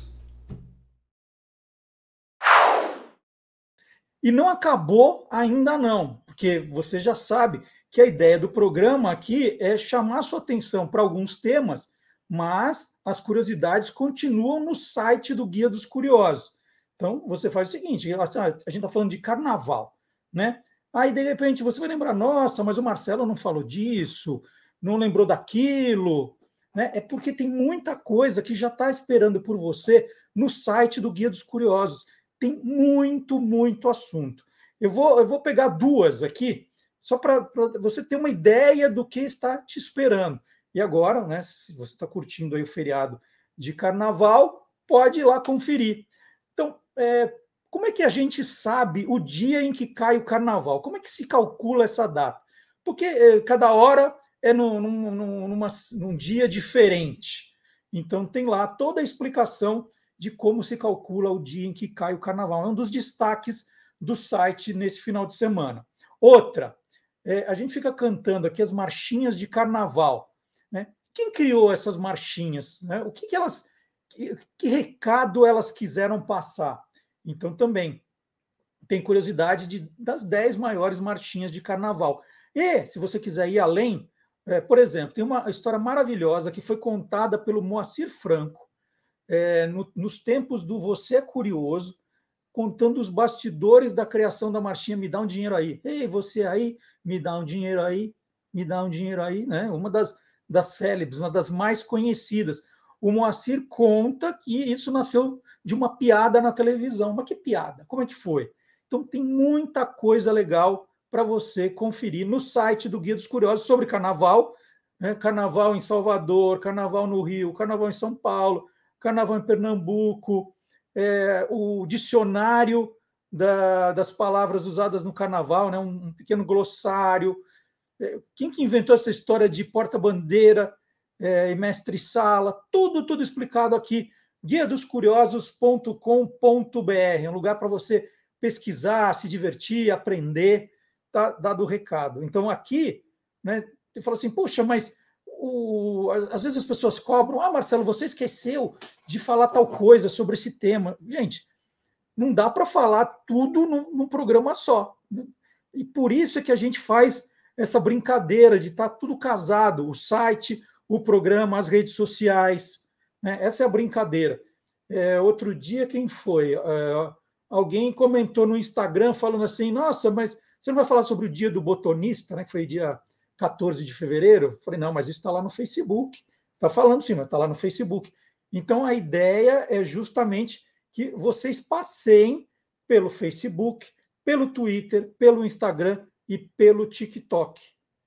E não acabou ainda não, porque você já sabe que a ideia do programa aqui é chamar sua atenção para alguns temas, mas as curiosidades continuam no site do Guia dos Curiosos. Então, você faz o seguinte: a gente está falando de carnaval, né? Aí, de repente, você vai lembrar, nossa, mas o Marcelo não falou disso, não lembrou daquilo, né? É porque tem muita coisa que já está esperando por você no site do Guia dos Curiosos. Tem muito, muito assunto. Eu vou, eu vou pegar duas aqui, só para você ter uma ideia do que está te esperando. E agora, né, se você está curtindo aí o feriado de carnaval, pode ir lá conferir. Então, é, como é que a gente sabe o dia em que cai o carnaval? Como é que se calcula essa data? Porque é, cada hora é num, num, numa, num dia diferente. Então, tem lá toda a explicação de como se calcula o dia em que cai o carnaval. É um dos destaques do site nesse final de semana. Outra, é, a gente fica cantando aqui as marchinhas de carnaval. Né? Quem criou essas marchinhas? Né? O que, que elas, que, que recado elas quiseram passar? Então também tem curiosidade de, das dez maiores marchinhas de carnaval. E, se você quiser ir além, é, por exemplo, tem uma história maravilhosa que foi contada pelo Moacir Franco é, no, nos tempos do Você Curioso, contando os bastidores da criação da marchinha Me Dá um Dinheiro Aí. Ei, você aí, me dá um dinheiro aí, me dá um dinheiro aí, né? Uma das das célebres, uma das mais conhecidas. O Moacir conta que isso nasceu de uma piada na televisão. Mas que piada? Como é que foi? Então tem muita coisa legal para você conferir no site do Guia dos Curiosos sobre carnaval, né? carnaval em Salvador, carnaval no Rio, carnaval em São Paulo, carnaval em Pernambuco, é, o dicionário da, das palavras usadas no carnaval, né? um, um pequeno glossário, é, quem que inventou essa história de porta-bandeira é, e mestre-sala? Tudo, tudo explicado aqui. Guia dos Curiosos.com.br, um lugar para você pesquisar, se divertir, aprender, tá dado o recado. Então, aqui, né, você fala assim, poxa, mas o, às vezes as pessoas cobram, ah, Marcelo, você esqueceu de falar tal coisa sobre esse tema. Gente, não dá para falar tudo num, num programa só. Né? E por isso é que a gente faz essa brincadeira de estar tá tudo casado, o site, o programa, as redes sociais. Né? Essa é a brincadeira. É, outro dia, quem foi? É, alguém comentou no Instagram falando assim: nossa, mas você não vai falar sobre o dia do botonista, né? Que foi dia 14 de fevereiro? Falei, não, mas isso está lá no Facebook. Está falando sim, mas está lá no Facebook. Então a ideia é justamente que vocês passeiem pelo Facebook, pelo Twitter, pelo Instagram e pelo TikTok.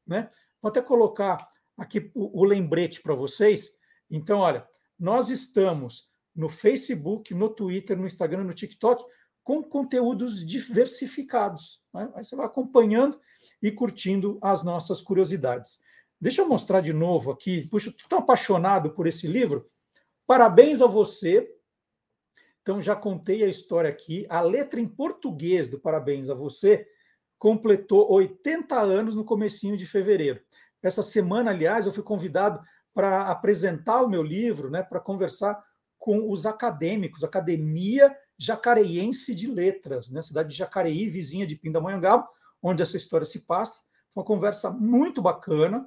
Né? Vou até colocar aqui o, o lembrete para vocês. Então, olha, nós estamos no Facebook, no Twitter, no Instagram, no TikTok, com conteúdos diversificados. Né? Aí você vai acompanhando e curtindo as nossas curiosidades. Deixa eu mostrar de novo aqui. Puxa, estou tão apaixonado por esse livro. Parabéns a você. Então, já contei a história aqui. A letra em português do Parabéns a você completou 80 anos no comecinho de fevereiro. Essa semana, aliás, eu fui convidado para apresentar o meu livro, né, para conversar com os acadêmicos, Academia Jacareiense de Letras, né, cidade de Jacareí, vizinha de Pindamonhangaba, onde essa história se passa. Foi uma conversa muito bacana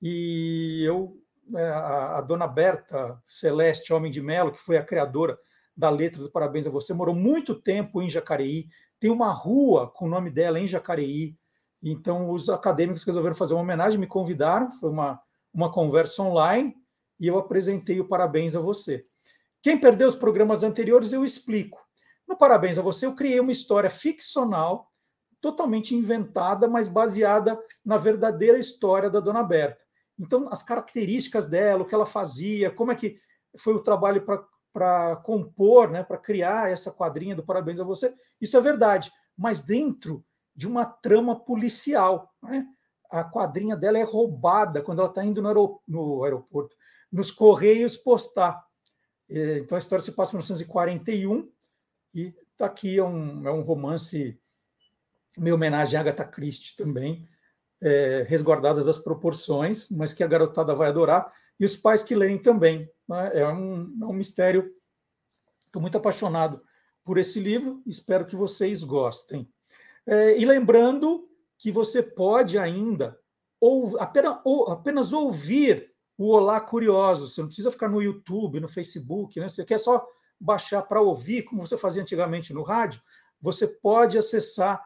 e eu, né, a, a dona Berta Celeste Homem de Melo, que foi a criadora da letra do Parabéns a Você, morou muito tempo em Jacareí, tem uma rua com o nome dela em Jacareí. Então, os acadêmicos resolveram fazer uma homenagem, me convidaram, foi uma, uma conversa online, e eu apresentei o parabéns a você. Quem perdeu os programas anteriores, eu explico. No Parabéns a Você, eu criei uma história ficcional, totalmente inventada, mas baseada na verdadeira história da Dona Berta. Então, as características dela, o que ela fazia, como é que foi o trabalho para compor, né, para criar essa quadrinha do Parabéns a Você, isso é verdade, mas dentro de uma trama policial. Né? A quadrinha dela é roubada quando ela está indo no, aeroporto, nos Correios postar. É, então a história se passa em 1941 e está aqui, é um, é um romance meio homenagem à Agatha Christie também, é, resguardadas as proporções, mas que a garotada vai adorar, e os pais que leem também. Né? É, um, é um mistério. Estou muito apaixonado por esse livro, espero que vocês gostem. É, e lembrando que você pode ainda ou, apenas, ou, apenas ouvir o Olá Curioso, você não precisa ficar no YouTube, no Facebook, né? você quer só baixar para ouvir, como você fazia antigamente no rádio, você pode acessar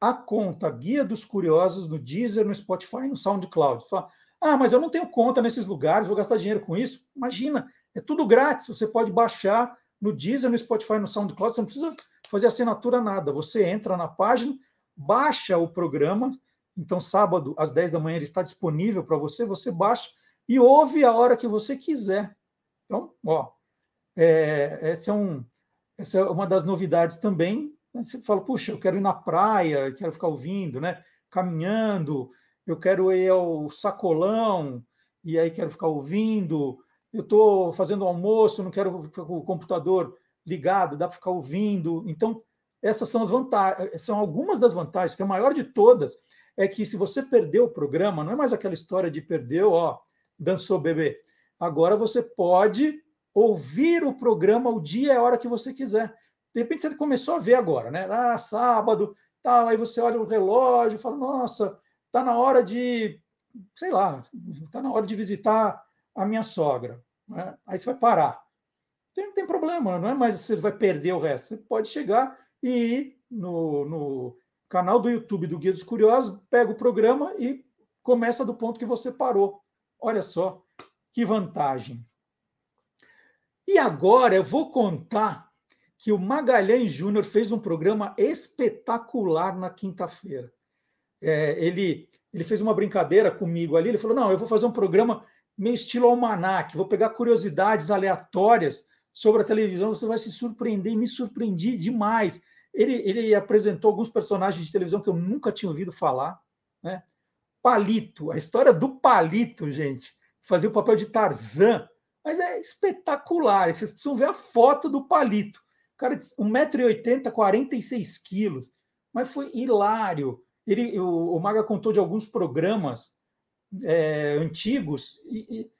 a conta Guia dos Curiosos no Deezer, no Spotify, no SoundCloud. Fala, ah, mas eu não tenho conta nesses lugares, vou gastar dinheiro com isso. Imagina, é tudo grátis. Você pode baixar no Deezer, no Spotify, no SoundCloud, você não precisa fazer assinatura nada. Você entra na página, baixa o programa. Então, sábado, às 10 da manhã, ele está disponível para você. Você baixa e ouve a hora que você quiser. Então, ó, é, essa, é um, essa é uma das novidades também. Você fala, puxa, eu quero ir na praia, quero ficar ouvindo, né? Caminhando, eu quero ir ao sacolão, e aí quero ficar ouvindo. Eu estou fazendo almoço, não quero ficar com o computador ligado, dá para ficar ouvindo. Então, essas são as vantagens, são algumas das vantagens, porque a maior de todas é que se você perdeu o programa, não é mais aquela história de perdeu, ó, dançou bebê. Agora você pode ouvir o programa o dia e a hora que você quiser. De repente você começou a ver agora, né? Ah, sábado, tal, aí você olha o relógio fala, nossa, tá na hora de, sei lá, tá na hora de visitar a minha sogra. Né? Aí você vai parar não tem problema, não é mais você vai perder o resto. Você pode chegar e ir no, no canal do YouTube do Guia dos Curiosos, pega o programa e começa do ponto que você parou. Olha só que vantagem. E agora eu vou contar que o Magalhães Júnior fez um programa espetacular na quinta-feira. É, ele, ele fez uma brincadeira comigo ali. Ele falou: Não, eu vou fazer um programa meio estilo almanac, vou pegar curiosidades aleatórias sobre a televisão, você vai se surpreender, e me surpreendi demais. Ele, ele apresentou alguns personagens de televisão que eu nunca tinha ouvido falar. Né? Palito, a história do Palito, gente, fazia o papel de Tarzan, mas é espetacular. Vocês precisam ver a foto do Palito. Cara, 1,80m, 46 quilos. Mas foi hilário. Ele, o, o Maga contou de alguns programas é, antigos e,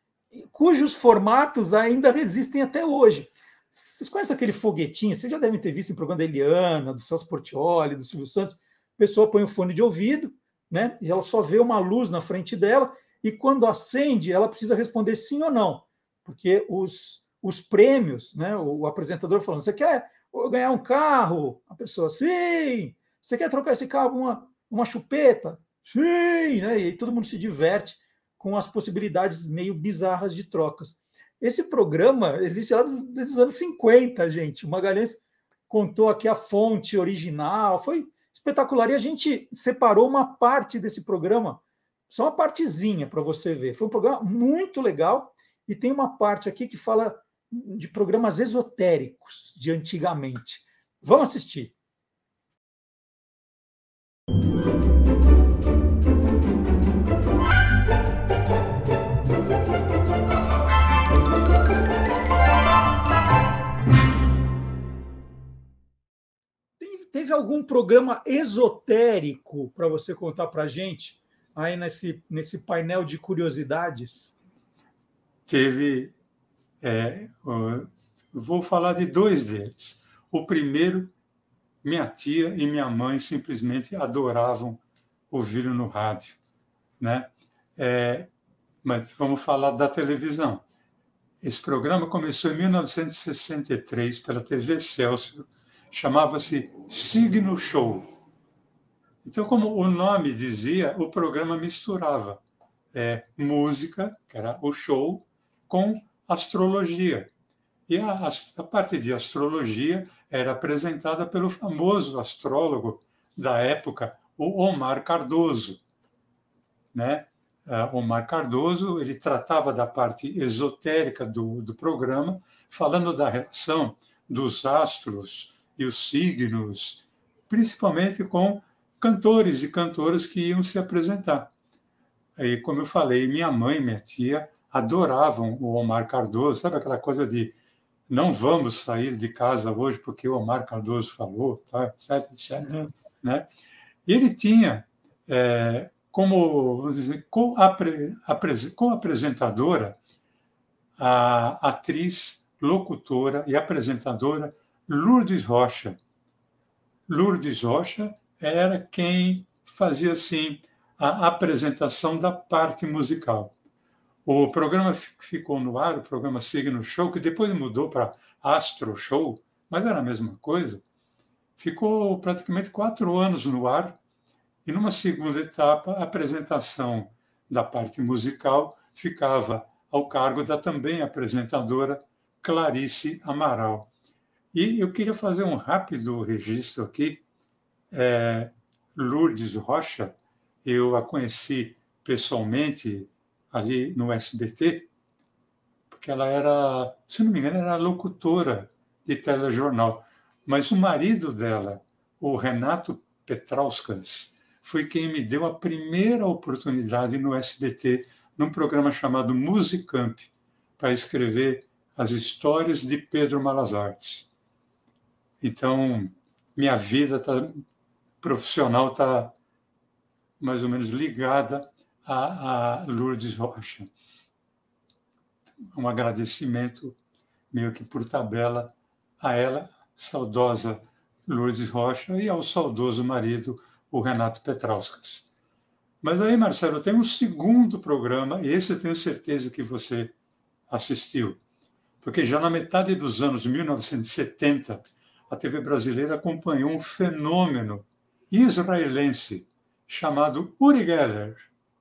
cujos formatos ainda resistem até hoje. Vocês conhecem aquele foguetinho? Vocês já devem ter visto em programa da Eliana, do Celso Portioli, do Silvio Santos. A pessoa põe o fone de ouvido, né? E ela só vê uma luz na frente dela, e quando acende, ela precisa responder sim ou não, porque os, os prêmios, né? O, apresentador falando: você quer ganhar um carro? A pessoa, sim. Você quer trocar esse carro por uma, uma chupeta? Sim, né? E todo mundo se diverte com as possibilidades meio bizarras de trocas. Esse programa existe lá desde os anos 50, gente. O Magalhães contou aqui a fonte original, foi espetacular. E a gente separou uma parte desse programa, só uma partezinha para você ver. Foi um programa muito legal e tem uma parte aqui que fala de programas esotéricos de antigamente. Vamos assistir. teve algum programa esotérico para você contar para gente aí nesse, nesse painel de curiosidades? Teve. É, vou falar de dois deles. O primeiro, minha tia e minha mãe simplesmente adoravam ouvir no rádio, né? É, mas vamos falar da televisão. Esse programa começou em 1963 pela TV Celso chamava-se Signo Show. Então, como o nome dizia, o programa misturava é, música, que era o show, com astrologia. E a, a parte de astrologia era apresentada pelo famoso astrólogo da época, o Omar Cardoso. Né? Uh, Omar Cardoso ele tratava da parte esotérica do, do programa, falando da relação dos astros e os signos, principalmente com cantores e cantoras que iam se apresentar. E como eu falei, minha mãe minha tia adoravam o Omar Cardoso, sabe aquela coisa de não vamos sair de casa hoje porque o Omar Cardoso falou, tá, etc, etc. Uhum. Né? E ele tinha é, como co-apresentadora a atriz, locutora e apresentadora Lourdes Rocha. Lourdes Rocha era quem fazia assim a apresentação da parte musical. O programa ficou no ar, o programa Signo Show, que depois mudou para Astro Show, mas era a mesma coisa. Ficou praticamente quatro anos no ar e numa segunda etapa a apresentação da parte musical ficava ao cargo da também apresentadora Clarice Amaral. E eu queria fazer um rápido registro aqui. É, Lourdes Rocha, eu a conheci pessoalmente ali no SBT, porque ela era, se não me engano, era locutora de telejornal. Mas o marido dela, o Renato Petrauskas, foi quem me deu a primeira oportunidade no SBT, num programa chamado Musicamp, para escrever as histórias de Pedro Malas Artes. Então, minha vida tá, profissional está mais ou menos ligada a, a Lourdes Rocha. Um agradecimento, meio que por tabela, a ela, saudosa Lourdes Rocha, e ao saudoso marido, o Renato Petrauskas. Mas aí, Marcelo, tem um segundo programa, e esse eu tenho certeza que você assistiu, porque já na metade dos anos 1970, a TV brasileira acompanhou um fenômeno israelense chamado Uri Geller.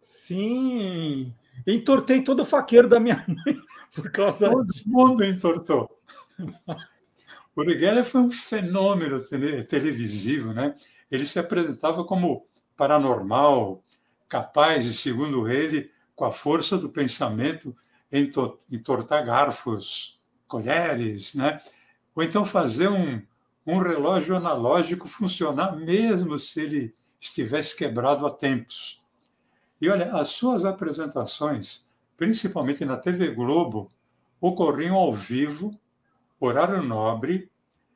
Sim, entortei todo o faqueiro da minha mãe por causa Todo disso. mundo entortou. Uri Geller foi um fenômeno televisivo, né? Ele se apresentava como paranormal, capaz, segundo ele, com a força do pensamento, entortar garfos, colheres, né? ou então fazer um, um relógio analógico funcionar, mesmo se ele estivesse quebrado há tempos. E olha, as suas apresentações, principalmente na TV Globo, ocorriam ao vivo, horário nobre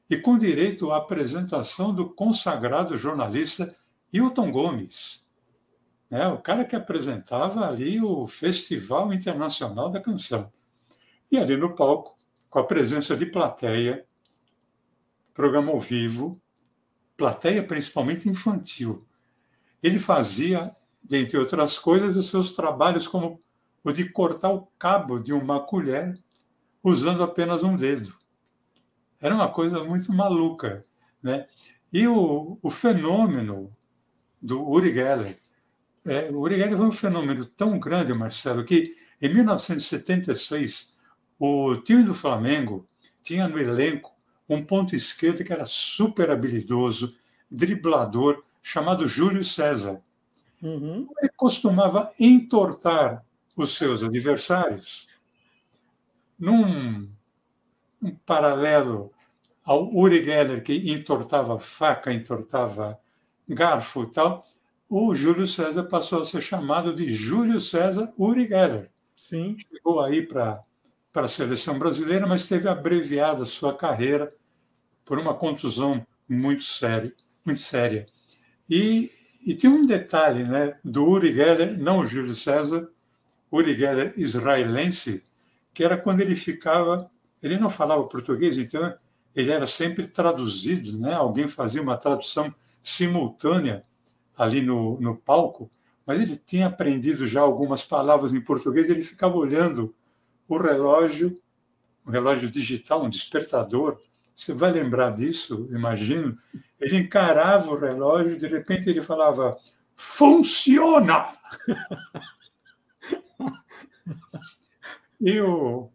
e com direito à apresentação do consagrado jornalista Hilton Gomes, né? o cara que apresentava ali o Festival Internacional da Canção. E ali no palco, com a presença de plateia, programa ao vivo, plateia principalmente infantil. Ele fazia, dentre outras coisas, os seus trabalhos como o de cortar o cabo de uma colher usando apenas um dedo. Era uma coisa muito maluca. Né? E o, o fenômeno do Uri Geller, é, o Uri Geller foi um fenômeno tão grande, Marcelo, que em 1976 o time do Flamengo tinha no elenco um ponto esquerdo que era super habilidoso, driblador, chamado Júlio César. Uhum. Ele costumava entortar os seus adversários num um paralelo ao Uri Geller, que entortava faca, entortava garfo e tal, o Júlio César passou a ser chamado de Júlio César Uri Geller. Sim. Chegou aí para a seleção brasileira, mas teve abreviada sua carreira por uma contusão muito séria. Muito séria. E, e tem um detalhe né, do Uri Geller, não Júlio César, Uri Geller israelense, que era quando ele ficava, ele não falava português, então ele era sempre traduzido, né? alguém fazia uma tradução simultânea ali no, no palco, mas ele tinha aprendido já algumas palavras em português, ele ficava olhando o relógio, um relógio digital, um despertador, você vai lembrar disso, imagino. Ele encarava o relógio, de repente ele falava: funciona! e o,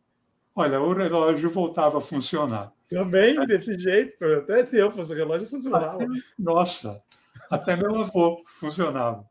olha, o relógio voltava a funcionar. Também, desse jeito. Até se eu fosse o relógio, funcionava. Nossa, até meu avô funcionava.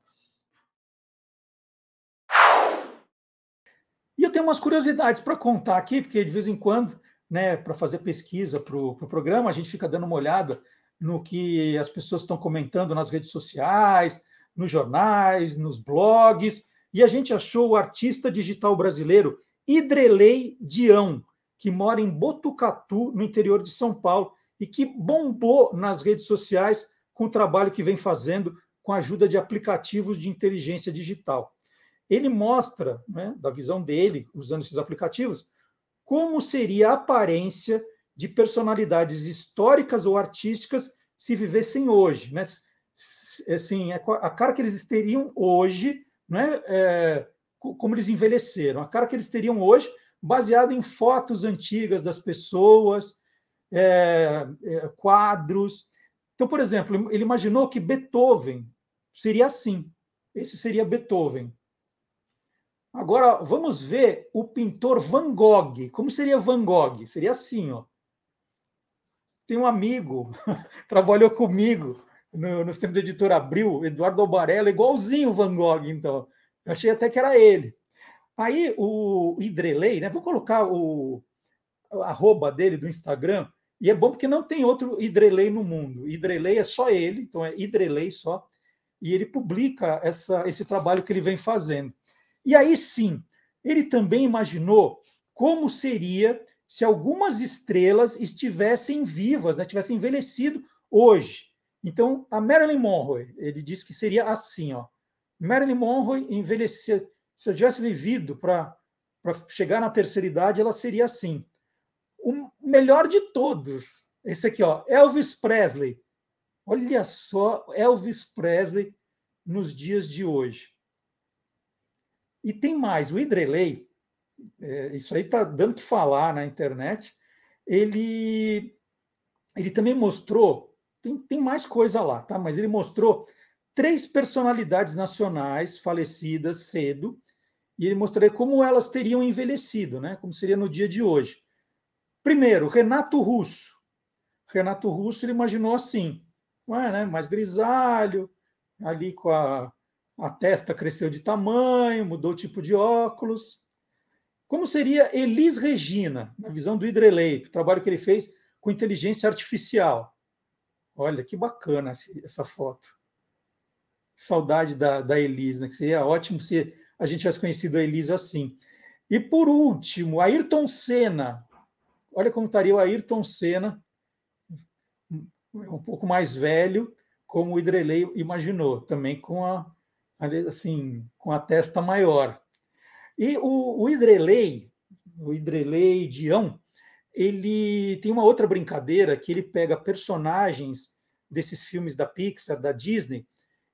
E eu tenho umas curiosidades para contar aqui, porque de vez em quando, né, para fazer pesquisa para o pro programa, a gente fica dando uma olhada no que as pessoas estão comentando nas redes sociais, nos jornais, nos blogs, e a gente achou o artista digital brasileiro Idrelei Dião, que mora em Botucatu, no interior de São Paulo, e que bombou nas redes sociais com o trabalho que vem fazendo com a ajuda de aplicativos de inteligência digital. Ele mostra, né, da visão dele, usando esses aplicativos, como seria a aparência de personalidades históricas ou artísticas se vivessem hoje. Né? Assim, é a cara que eles teriam hoje, né? É, como eles envelheceram, a cara que eles teriam hoje, baseado em fotos antigas das pessoas, é, é, quadros. Então, por exemplo, ele imaginou que Beethoven seria assim. Esse seria Beethoven. Agora, vamos ver o pintor Van Gogh. Como seria Van Gogh? Seria assim, ó. Tem um amigo, trabalhou comigo no, nos tempos da editora Abril, Eduardo Albarella, igualzinho o Van Gogh, então. Eu achei até que era ele. Aí o Idrelei, né? Vou colocar o arroba dele do Instagram, e é bom porque não tem outro Idrelei no mundo. Idrelei é só ele, então é Idrelei só, e ele publica essa, esse trabalho que ele vem fazendo. E aí sim, ele também imaginou como seria se algumas estrelas estivessem vivas, né, tivessem envelhecido hoje. Então, a Marilyn Monroe, ele disse que seria assim, ó. Marilyn Monroe envelhecer, se eu tivesse vivido para chegar na terceira idade, ela seria assim. O melhor de todos, esse aqui, ó, Elvis Presley. Olha só, Elvis Presley nos dias de hoje. E tem mais, o Idrelei, é, isso aí está dando que falar na internet, ele, ele também mostrou, tem, tem mais coisa lá, tá? mas ele mostrou três personalidades nacionais falecidas cedo, e ele mostraria como elas teriam envelhecido, né? como seria no dia de hoje. Primeiro, Renato Russo. Renato Russo ele imaginou assim, é, né? mais grisalho, ali com a, a testa cresceu de tamanho, mudou o tipo de óculos. Como seria Elis Regina, na visão do Idrelei, o trabalho que ele fez com inteligência artificial? Olha que bacana essa foto. Saudade da, da Elis, né? que seria ótimo se a gente tivesse conhecido a Elis assim. E por último, Ayrton Senna. Olha como estaria o Ayrton Senna, um pouco mais velho, como o Idrelei imaginou, também com a, assim, com a testa maior. E o, o Idrelei, o Idrelei Dião, ele tem uma outra brincadeira que ele pega personagens desses filmes da Pixar, da Disney,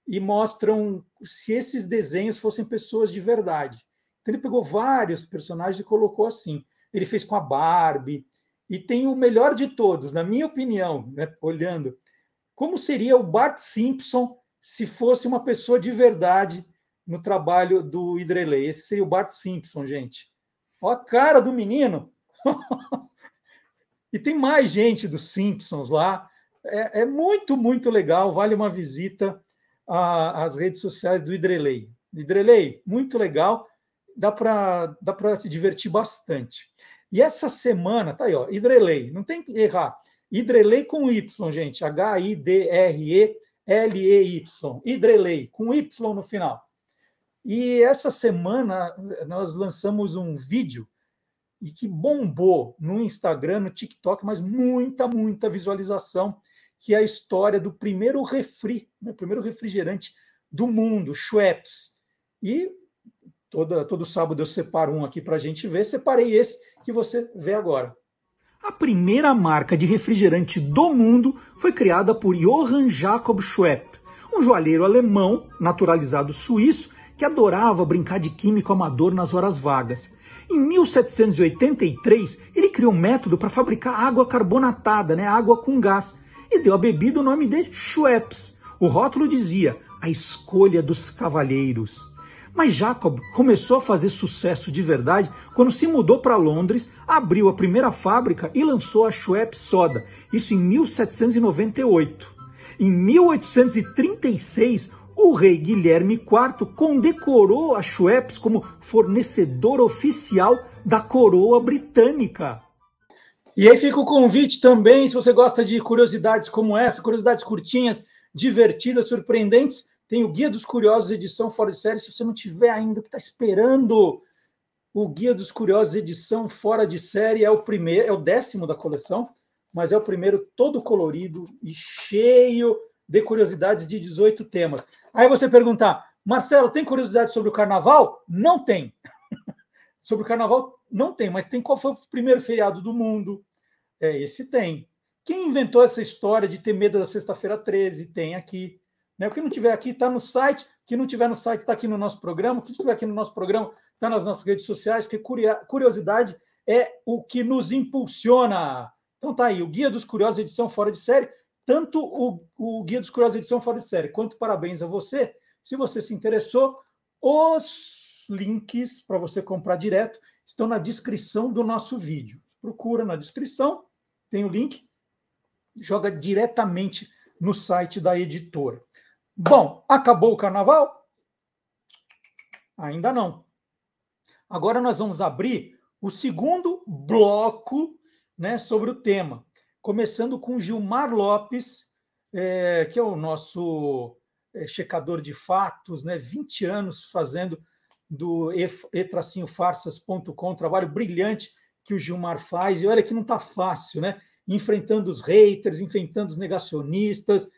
e mostram se esses desenhos fossem pessoas de verdade. Então ele pegou vários personagens e colocou assim. Ele fez com a Barbie, e tem o melhor de todos, na minha opinião, né, olhando, como seria o Bart Simpson se fosse uma pessoa de verdade no trabalho do Idrelei. Esse seria o Bart Simpson, gente. Olha a cara do menino. e tem mais gente dos Simpsons lá. É, é, muito, muito legal. Vale uma visita às redes sociais do Idrelei. Idrelei, muito legal. Dá para dá se divertir bastante. E essa semana, tá aí, ó, Idrelei, não tem que errar. Idrelei com Y, gente. H-I-D-R-E-L-E-Y. Idrelei, com Y no final. E essa semana nós lançamos um vídeo e que bombou no Instagram, no TikTok, mas muita, muita visualização, que é a história do primeiro refri, né, primeiro refrigerante do mundo, Schweppes. E toda, todo sábado eu separo um aqui para a gente ver. Separei esse que você vê agora. A primeira marca de refrigerante do mundo foi criada por Johann Jacob Schwepp, um joalheiro alemão naturalizado suíço que adorava brincar de químico amador nas horas vagas. Em 1783, ele criou um método para fabricar água carbonatada, né, água com gás, e deu à bebida o nome de Schweppes. O rótulo dizia: a escolha dos cavalheiros. Mas Jacob começou a fazer sucesso de verdade quando se mudou para Londres, abriu a primeira fábrica e lançou a Schweppes Soda, isso em 1798. Em 1836, o rei Guilherme IV condecorou a Schweppes como fornecedor oficial da coroa britânica. E aí fica o convite também, se você gosta de curiosidades como essa, curiosidades curtinhas, divertidas, surpreendentes, tem o Guia dos Curiosos, edição fora de série. Se você não tiver ainda, que está esperando, o Guia dos Curiosos, edição fora de série, é o primeiro, é o décimo da coleção, mas é o primeiro todo colorido e cheio de curiosidades de 18 temas. Aí você perguntar, Marcelo, tem curiosidade sobre o carnaval? Não tem. sobre o carnaval não tem, mas tem qual foi o primeiro feriado do mundo? É, esse tem. Quem inventou essa história de ter medo da sexta-feira 13? Tem aqui. Né? O que não tiver aqui está no site. O que não tiver no site está aqui no nosso programa. O que estiver aqui no nosso programa está nas nossas redes sociais, porque curiosidade é o que nos impulsiona. Então tá aí, o Guia dos Curiosos, edição fora de série. Tanto o, o Guia dos Curiosos, edição fora de série, quanto parabéns a você. Se você se interessou, os links para você comprar direto estão na descrição do nosso vídeo. Procura na descrição, tem o link, joga diretamente no site da editora. Bom, acabou o carnaval? Ainda não. Agora nós vamos abrir o segundo bloco né, sobre o tema, começando com Gilmar Lopes, é, que é o nosso é, checador de fatos, né, 20 anos fazendo do e-farsas.com, trabalho brilhante que o Gilmar faz, e olha que não está fácil, né? Enfrentando os haters, enfrentando os negacionistas,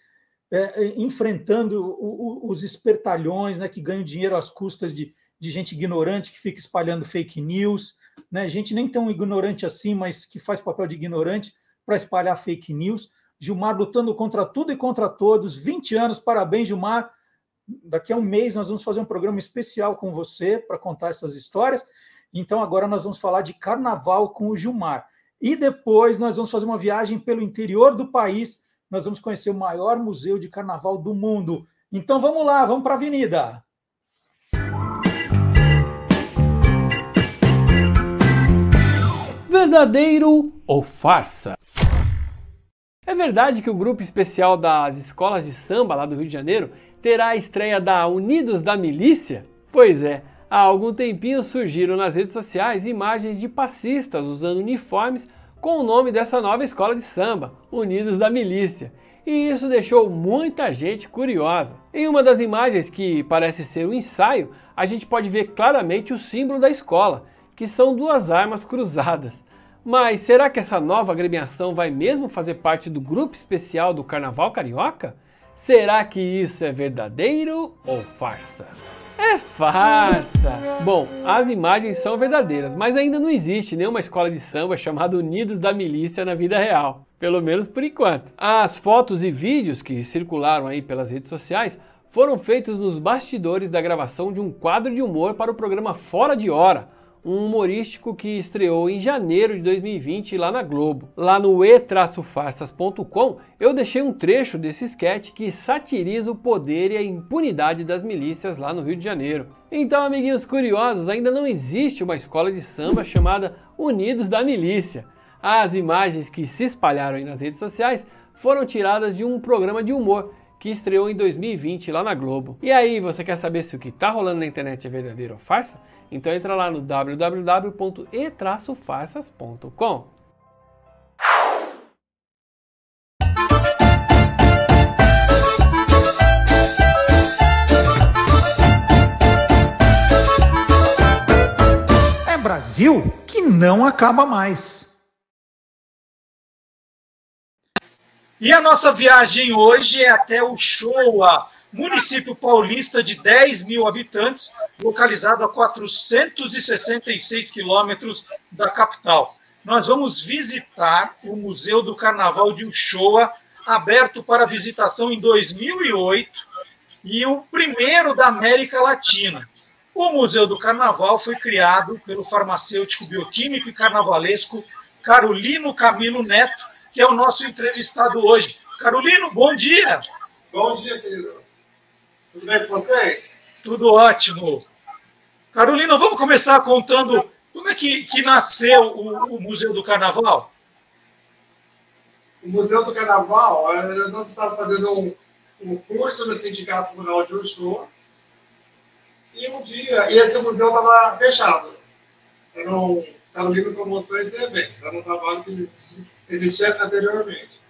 é, é, enfrentando o, o, os espertalhões né, que ganham dinheiro às custas de, de gente ignorante que fica espalhando fake news, né? gente nem tão ignorante assim, mas que faz papel de ignorante para espalhar fake news. Gilmar lutando contra tudo e contra todos, 20 anos, parabéns, Gilmar daqui a um mês nós vamos fazer um programa especial com você para contar essas histórias. Então agora nós vamos falar de carnaval com o Gilmar. E depois nós vamos fazer uma viagem pelo interior do país. Nós vamos conhecer o maior museu de carnaval do mundo. Então vamos lá, vamos para a avenida. Verdadeiro ou farsa? É verdade que o grupo especial das escolas de samba lá do Rio de Janeiro terá a estreia da Unidos da Milícia? Pois é, há algum tempinho surgiram nas redes sociais imagens de passistas usando uniformes com o nome dessa nova escola de samba, Unidos da Milícia. E isso deixou muita gente curiosa. Em uma das imagens que parece ser um ensaio, a gente pode ver claramente o símbolo da escola, que são duas armas cruzadas. Mas será que essa nova agremiação vai mesmo fazer parte do grupo especial do Carnaval Carioca? Será que isso é verdadeiro ou farsa? É farsa! Bom, as imagens são verdadeiras, mas ainda não existe nenhuma escola de samba chamada Unidos da Milícia na vida real. Pelo menos por enquanto. As fotos e vídeos que circularam aí pelas redes sociais foram feitos nos bastidores da gravação de um quadro de humor para o programa Fora de Hora, um humorístico que estreou em janeiro de 2020 lá na Globo. Lá no e-farsas.com eu deixei um trecho desse sketch que satiriza o poder e a impunidade das milícias lá no Rio de Janeiro. Então, amiguinhos curiosos, ainda não existe uma escola de samba chamada Unidos da Milícia. As imagens que se espalharam aí nas redes sociais foram tiradas de um programa de humor que estreou em 2020 lá na Globo. E aí, você quer saber se o que está rolando na internet é verdadeiro ou farsa? Então entra lá no www.e-farsas.com. É Brasil que não acaba mais. E a nossa viagem hoje é até o Showa, município paulista de 10 mil habitantes, localizado a 466 quilômetros da capital. Nós vamos visitar o Museu do Carnaval de Uchoa, aberto para visitação em 2008 e o primeiro da América Latina. O Museu do Carnaval foi criado pelo farmacêutico bioquímico e carnavalesco Carolino Camilo Neto, que é o nosso entrevistado hoje. Carolino, bom dia. Bom dia, querido. Tudo bem com vocês? Tudo ótimo. Carolina, vamos começar contando como é que, que nasceu o, o Museu do Carnaval? O Museu do Carnaval, eh, nós estávamos fazendo um, um curso no Sindicato Rural de Uxô, e um dia, e esse museu estava fechado. Era um Carolina Promoções e Eventos, era um trabalho que existia anteriormente.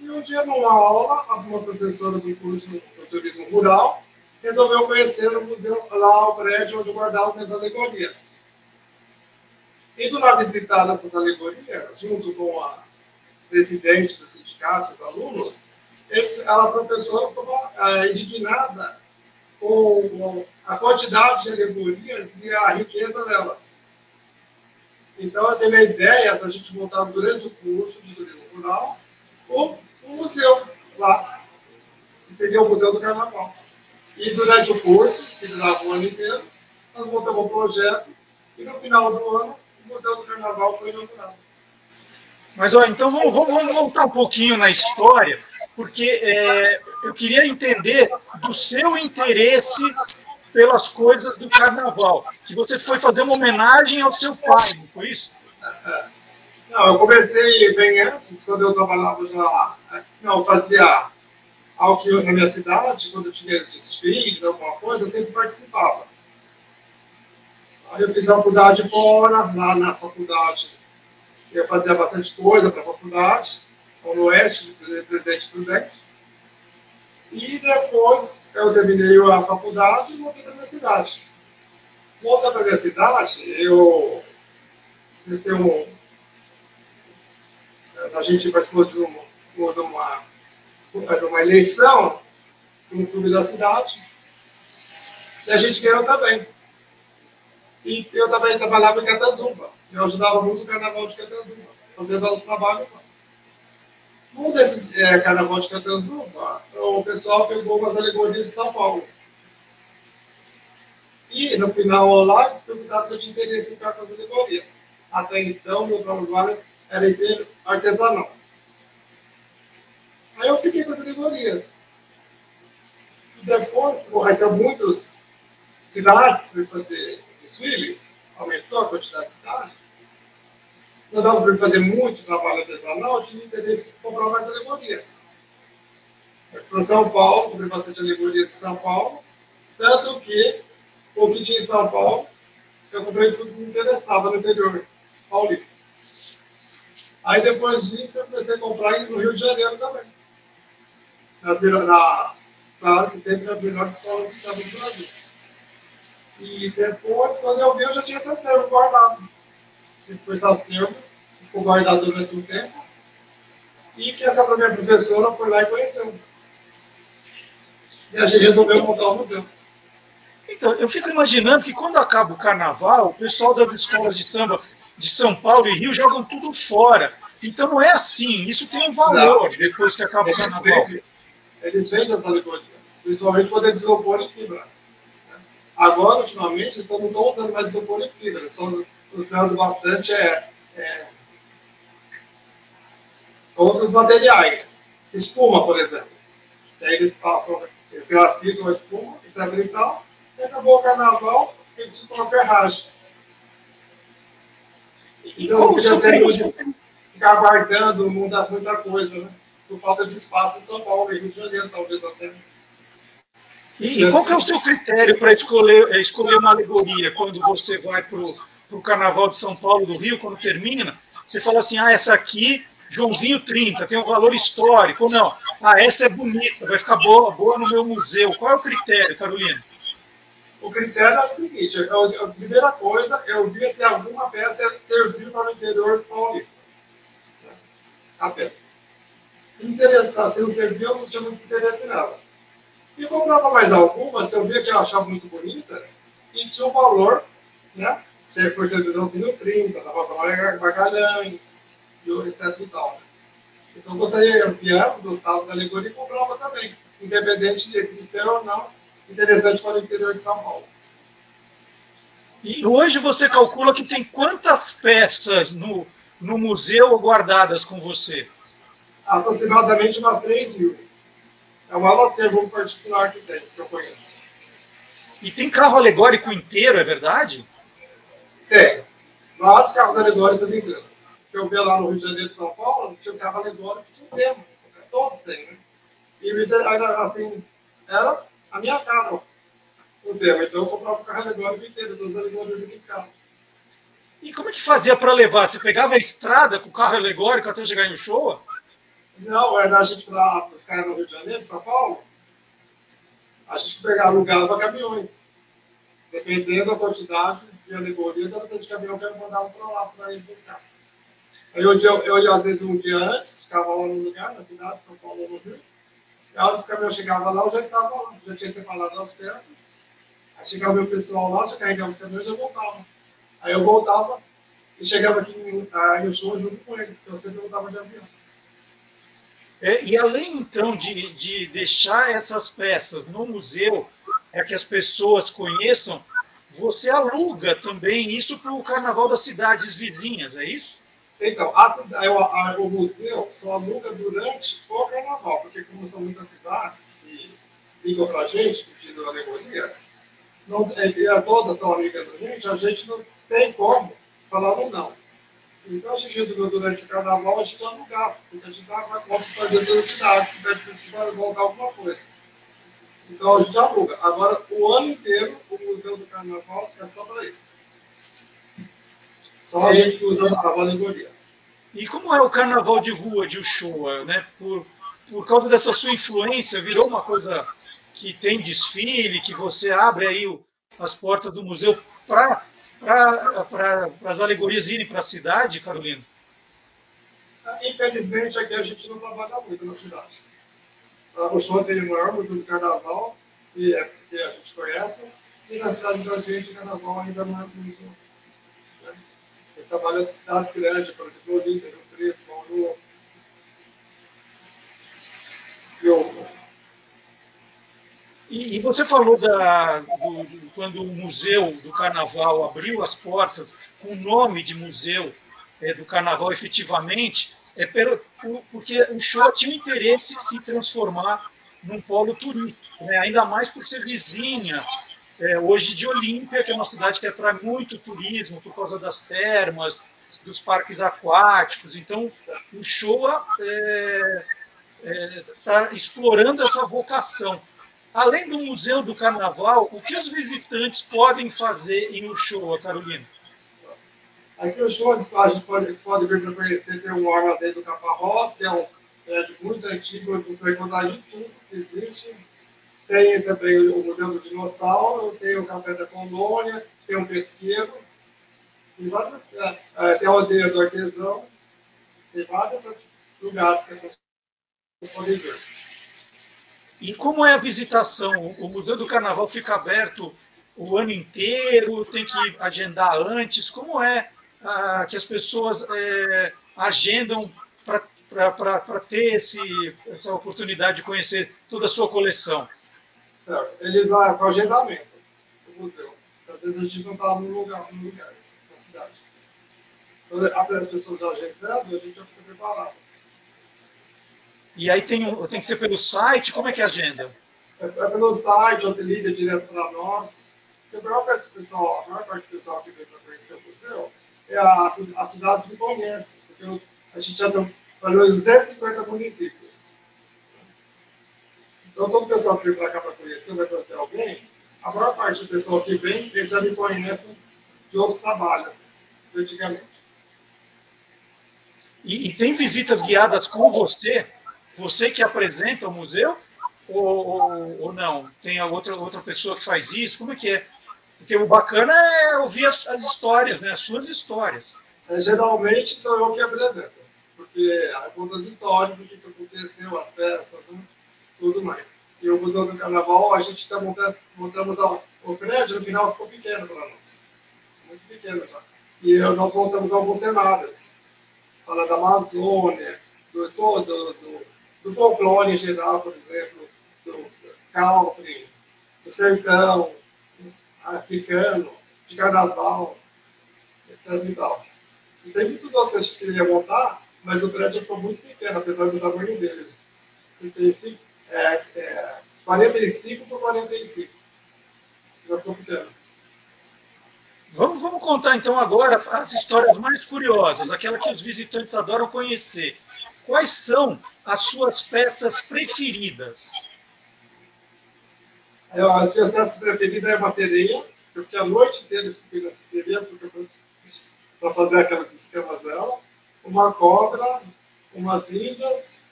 E um dia, numa aula, uma professora do curso de Turismo Rural resolveu conhecer o museu, lá o prédio onde guardavam as alegorias. Indo lá visitar essas alegorias, junto com a presidente do sindicato, os alunos, eles, ela, a professora, ficou é, indignada com a quantidade de alegorias e a riqueza delas. Então, ela teve a ideia da gente montar, durante o curso de turismo rural, um, um museu lá, que seria o Museu do Carnaval. E durante o curso, que durava o ano inteiro, nós montamos um projeto e no final do ano o Museu do Carnaval foi inaugurado. Mas olha, então vamos, vamos, voltar um pouquinho na história, porque é, eu queria entender do seu interesse pelas coisas do carnaval, que você foi fazer uma homenagem ao seu pai, não foi isso? Não, eu comecei bem antes, quando eu trabalhava já, não, fazia algo que eu, na minha cidade, quando tinha desfiles, alguma coisa, eu sempre participava. Aí eu fiz a faculdade fora, lá na faculdade eu fazia bastante coisa para a faculdade, no Oeste, Presidente Prudente. E depois eu terminei a faculdade e voltei para a minha cidade. Voltando para a minha cidade, eu um. A gente participou de uma, de uma era uma eleição no clube da cidade, e a gente ganhou também. E eu também trabalhava em Catanduva, eu ajudava muito o carnaval de Catanduva, fazendo os trabalhos lá. Um desses é, carnaval de Catanduva, o pessoal pegou umas alegorias de São Paulo. E no final lá, eles perguntaram se eu tinha interesse em ficar com as alegorias. Até então, meu trabalho era inteiro artesanal. Aí eu fiquei com as alegorias. E depois, por aí tem muitas cidades para fazer desfiles, aumentou a quantidade de cidades. Não dava para fazer muito trabalho artesanal, tinha interesse em comprar mais alegorias. Mas para São Paulo, comprei bastante alegorias em São Paulo, tanto que o que tinha em São Paulo, eu comprei tudo que me interessava no interior paulista. Aí depois disso eu comecei a comprar no Rio de Janeiro também nas, nas, claro que sempre nas melhores escolas de samba do Brasil. E depois, quando eu vi, eu já tinha esse acervo guardado. E foi esse acervo, ficou guardado durante um tempo. E que essa minha professora foi lá e conheceu. E a gente resolveu montar o museu. Então, eu fico imaginando que quando acaba o carnaval, o pessoal das escolas de samba de São Paulo e Rio jogam tudo fora. Então não é assim, isso tem um valor não, depois que acaba o carnaval. Sempre, eles vendem as alegorias, principalmente quando de isopor e fibra. Agora, ultimamente, eles não estão usando mais isopor e fibra, eles estão usando bastante é, é, outros materiais. Espuma, por exemplo. E aí eles passam, eles grafitam a espuma, etc. e tal, e acabou o carnaval, eles ficam na ferragem. E então, como você tem que ficar guardando muita, muita coisa, né? por falta de espaço em São Paulo, em Rio de Janeiro, talvez até. E, e qual que é o seu critério para escolher, escolher uma alegoria quando você vai para o Carnaval de São Paulo do Rio, quando termina? Você fala assim, ah, essa aqui, Joãozinho 30, tem um valor histórico. Não, ah, essa é bonita, vai ficar boa, boa no meu museu. Qual é o critério, Carolina? O critério é o seguinte, a primeira coisa, eu via se alguma peça serviu para o interior paulista. A peça se interessar, se não servia, eu não tinha muito interesse nelas. E comprava mais algumas que eu via que eu achava muito bonitas e tinha um valor, né? Se por servidãozinho 30, da Rosa Magalhães, e etc e tal. Né? Então eu gostaria, viemos, gostava da alegoria e comprava também, independente de, de ser ou não interessante para o interior de São Paulo. E hoje você calcula que tem quantas peças no, no museu guardadas com você? aproximadamente umas 3 mil. É o maior acervo particular que tem, que eu conheço. E tem carro alegórico inteiro, é verdade? Tem. Vários carros alegóricos inteiros. Eu vi lá no Rio de Janeiro e São Paulo, tinha um carro alegórico, tinha um tema. Todos têm, né? E assim, era a minha cara o tema. Então eu comprava o carro alegórico inteiro, todas as alegorias em casa. E como é que fazia para levar? Você pegava a estrada com o carro alegórico até chegar em Showa? Não, era a gente para os caras no Rio de Janeiro, São Paulo, a gente pegava, alugava caminhões. Dependendo da quantidade de alegorias, era de caminhão que eu mandava para lá para ir buscar. Aí eu, eu, eu, às vezes, um dia antes, ficava lá no lugar, na cidade, São Paulo no Rio. E a hora que o caminhão chegava lá, eu já estava lá, já tinha separado as peças. Aí chegava o meu pessoal lá, já carregava os caminhões e eu voltava. Aí eu voltava e chegava aqui em, em show junto com eles, porque eu sempre voltava de avião. É, e além, então, de, de deixar essas peças no museu, para que as pessoas conheçam, você aluga também isso para o Carnaval das cidades vizinhas, é isso? Então, a, a, o museu só aluga durante o Carnaval, porque como são muitas cidades que ligam para a gente pedindo alegorias, não, e todas são amigas da gente, a gente não tem como falar um não. Então a gente resolveu durante o carnaval a gente alugar, porque a gente dava conta de fazer duas cidades, que vai voltar alguma coisa. Então a gente aluga. Agora, o ano inteiro, o Museu do Carnaval é só para ele. Só a é. gente que usa as alegorias. E como é o carnaval de rua de Uchoa, né? Por, por causa dessa sua influência, virou uma coisa que tem desfile, que você abre aí o, as portas do museu para as alegorias irem para a cidade, Carolina? Infelizmente, aqui a gente não trabalha muito na cidade. O show o maior museu do carnaval, que, é, que a gente conhece, e na cidade da gente o carnaval ainda não é muito. Né? Gente trabalha em cidades grandes, por exemplo, Olímpia, Rio Preto, Bauru, e outras. E, você falou da, do, quando o Museu do Carnaval abriu as portas com o nome de Museu é, do Carnaval efetivamente, é pelo, porque o show tinha interesse em se transformar num polo turístico, né? ainda mais por ser vizinha é, hoje de Olímpia, que é uma cidade que atrai muito turismo por causa das termas, dos parques aquáticos. Então, o Showa está é, é, tá explorando essa vocação. Além do Museu do Carnaval, o que os visitantes podem fazer em Uchoa, Carolina? Aqui o show, a gente pode, eles podem vir para conhecer, tem um armazém do Caparrós, que é um prédio muito antigo, onde você vai encontrar de tudo que existe. Tem também o Museu do Dinossauro, tem o Café da Colônia, tem um pesqueiro, tem, vários, é, é, tem a aldeia do artesão, tem vários lugares que pessoas podem ver. E como é a visitação? O Museu do Carnaval fica aberto o ano inteiro? Tem que agendar antes? Como é ah, que as pessoas é, agendam para ter esse, essa oportunidade de conhecer toda a sua coleção? Certo. Eles ah, com agendamento do museu. Às vezes a gente não está no lugar, no lugar, na cidade. Então, as pessoas agendando, a gente já fica preparado. E aí tem, tem que ser pelo site? Como é que é a agenda? É, é pelo site, ou liga direto para nós. Porque a maior parte do pessoal, a maior parte do pessoal que vem para conhecer o museu é as, as cidades que conhecem. Porque a gente já trabalhou em 250 municípios. Então, todo o pessoal que vem para cá para conhecer, vai conhecer alguém, a maior parte do pessoal que vem, eles já me conhecem de outros trabalhos, de antigamente. E, e tem visitas guiadas com você você que apresenta o museu ou, ou, ou, não? Tem outra, outra pessoa que faz isso? Como é que é? Porque o bacana é ouvir as, as histórias, né? as suas histórias. É, geralmente sou eu que apresento, porque conta as histórias, o que, aconteceu, as peças, né? tudo mais. E o Museu do Carnaval, a gente está montando, montamos o prédio, no final ficou pequeno para nós. Muito pequeno já. E nós montamos alguns cenários. Fala da Amazônia, do, do, do, do folclore em geral, por exemplo, do country, do sertão, africano, de carnaval, etc. E, tal. e tem muitos outros que a gente queria montar, mas o prédio ficou muito pequeno, apesar do tamanho dele. Ele tem cinco, é, é, 45 por 45. já ficou pequeno. Vamos, vamos contar então agora as histórias mais curiosas, aquela que os visitantes adoram conhecer. Quais são as suas peças preferidas? Eu, as minhas peças preferidas é uma sereia. Eu fiquei a noite inteira esculpindo essa sereia para fazer aquelas escamas dela. Uma cobra, umas índias,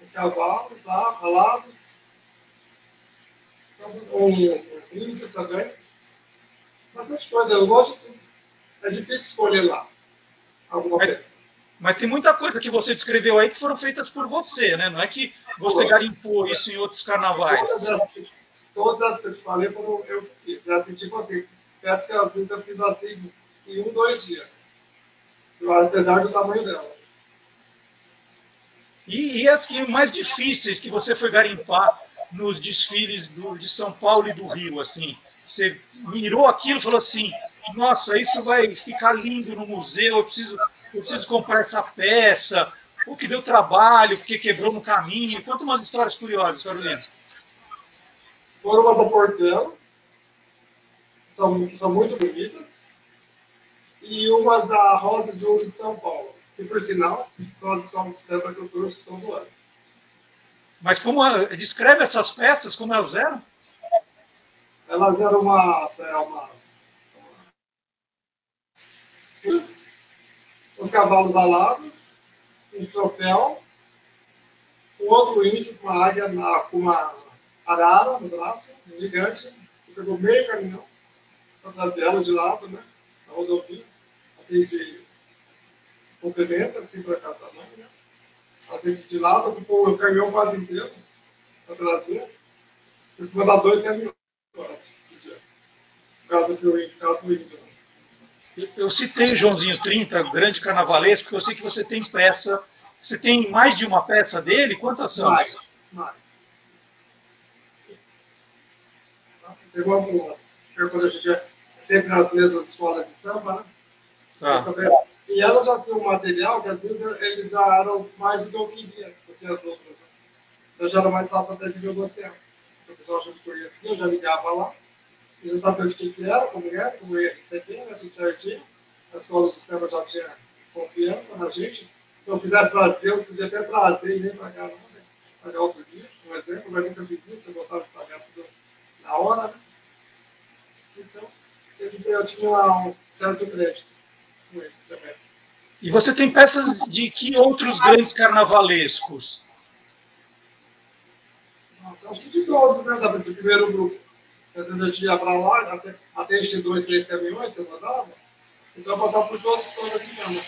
os cavalos, alados, uns índios também. Bastante coisa, eu gosto de tudo. É difícil escolher lá alguma mas, peça. Mas tem muita coisa que você descreveu aí que foram feitas por você, né? Não é que você garimpou isso em outros carnavais. Todas as, que eu te falei foram eu que fiz. É assim, tipo assim, peças que às vezes eu fiz assim em um, dois dias. Apesar do tamanho delas. E, e as que mais difíceis que você foi garimpar nos desfiles do, de São Paulo e do Rio, assim? Você mirou aquilo e falou assim: nossa, isso vai ficar lindo no museu, eu preciso, eu preciso comprar essa peça. O que deu trabalho, porque quebrou no caminho. Conta umas histórias curiosas, Carolina. Foram umas da Portela, que são, que são muito bonitas, e umas da Rosa de Ouro de São Paulo, que, por sinal, são as escolas de samba que eu trouxe todo ano. Mas como descreve essas peças, como elas eram? Elas eram umas, é, umas, umas os cavalos alados, um troféu, um outro índio com uma águia, na, com uma arara no braço, um gigante, que pegou meio caminhão para trazer ela de lado, né, na rodovia, assim, de complemento, assim, para cada mãe, né. Ela teve de lado, ocupou o caminhão quase inteiro para trazer. Tive que mandar dois caminhões esse dia. Por causa do índio. Eu citei o Joãozinho 30, grande carnavalesco, porque eu sei que você tem peça. Você tem mais de uma peça dele? Quantas são? Mais. mais. Pegou algumas. Quando a gente é sempre nas mesmas escolas de samba, né? Ah. E elas já tinham um material que às vezes eles já eram mais do que eu queria do que as outras. Né? Então já era mais fácil até de negociar. O pessoal já me conhecia, eu já ligava lá. Eu já sabia de que, que era, como era, como ia receber, né? tudo certinho. A escola de samba já tinha confiança na gente. Se eu quisesse trazer, eu podia até trazer e nem pagar nada. Né? Pagar outro dia, um exemplo, mas nunca fiz isso, eu gostava de pagar tudo na hora, né? Então, eu tinha um certo crédito com eles também. E você tem peças de que outros grandes carnavalescos? Nossa, acho que de todos, né? Do primeiro grupo. Às vezes a gente ia para lá, até, até encher dois, três caminhões que eu mandava. Então eu passava por todas as escolas de samba.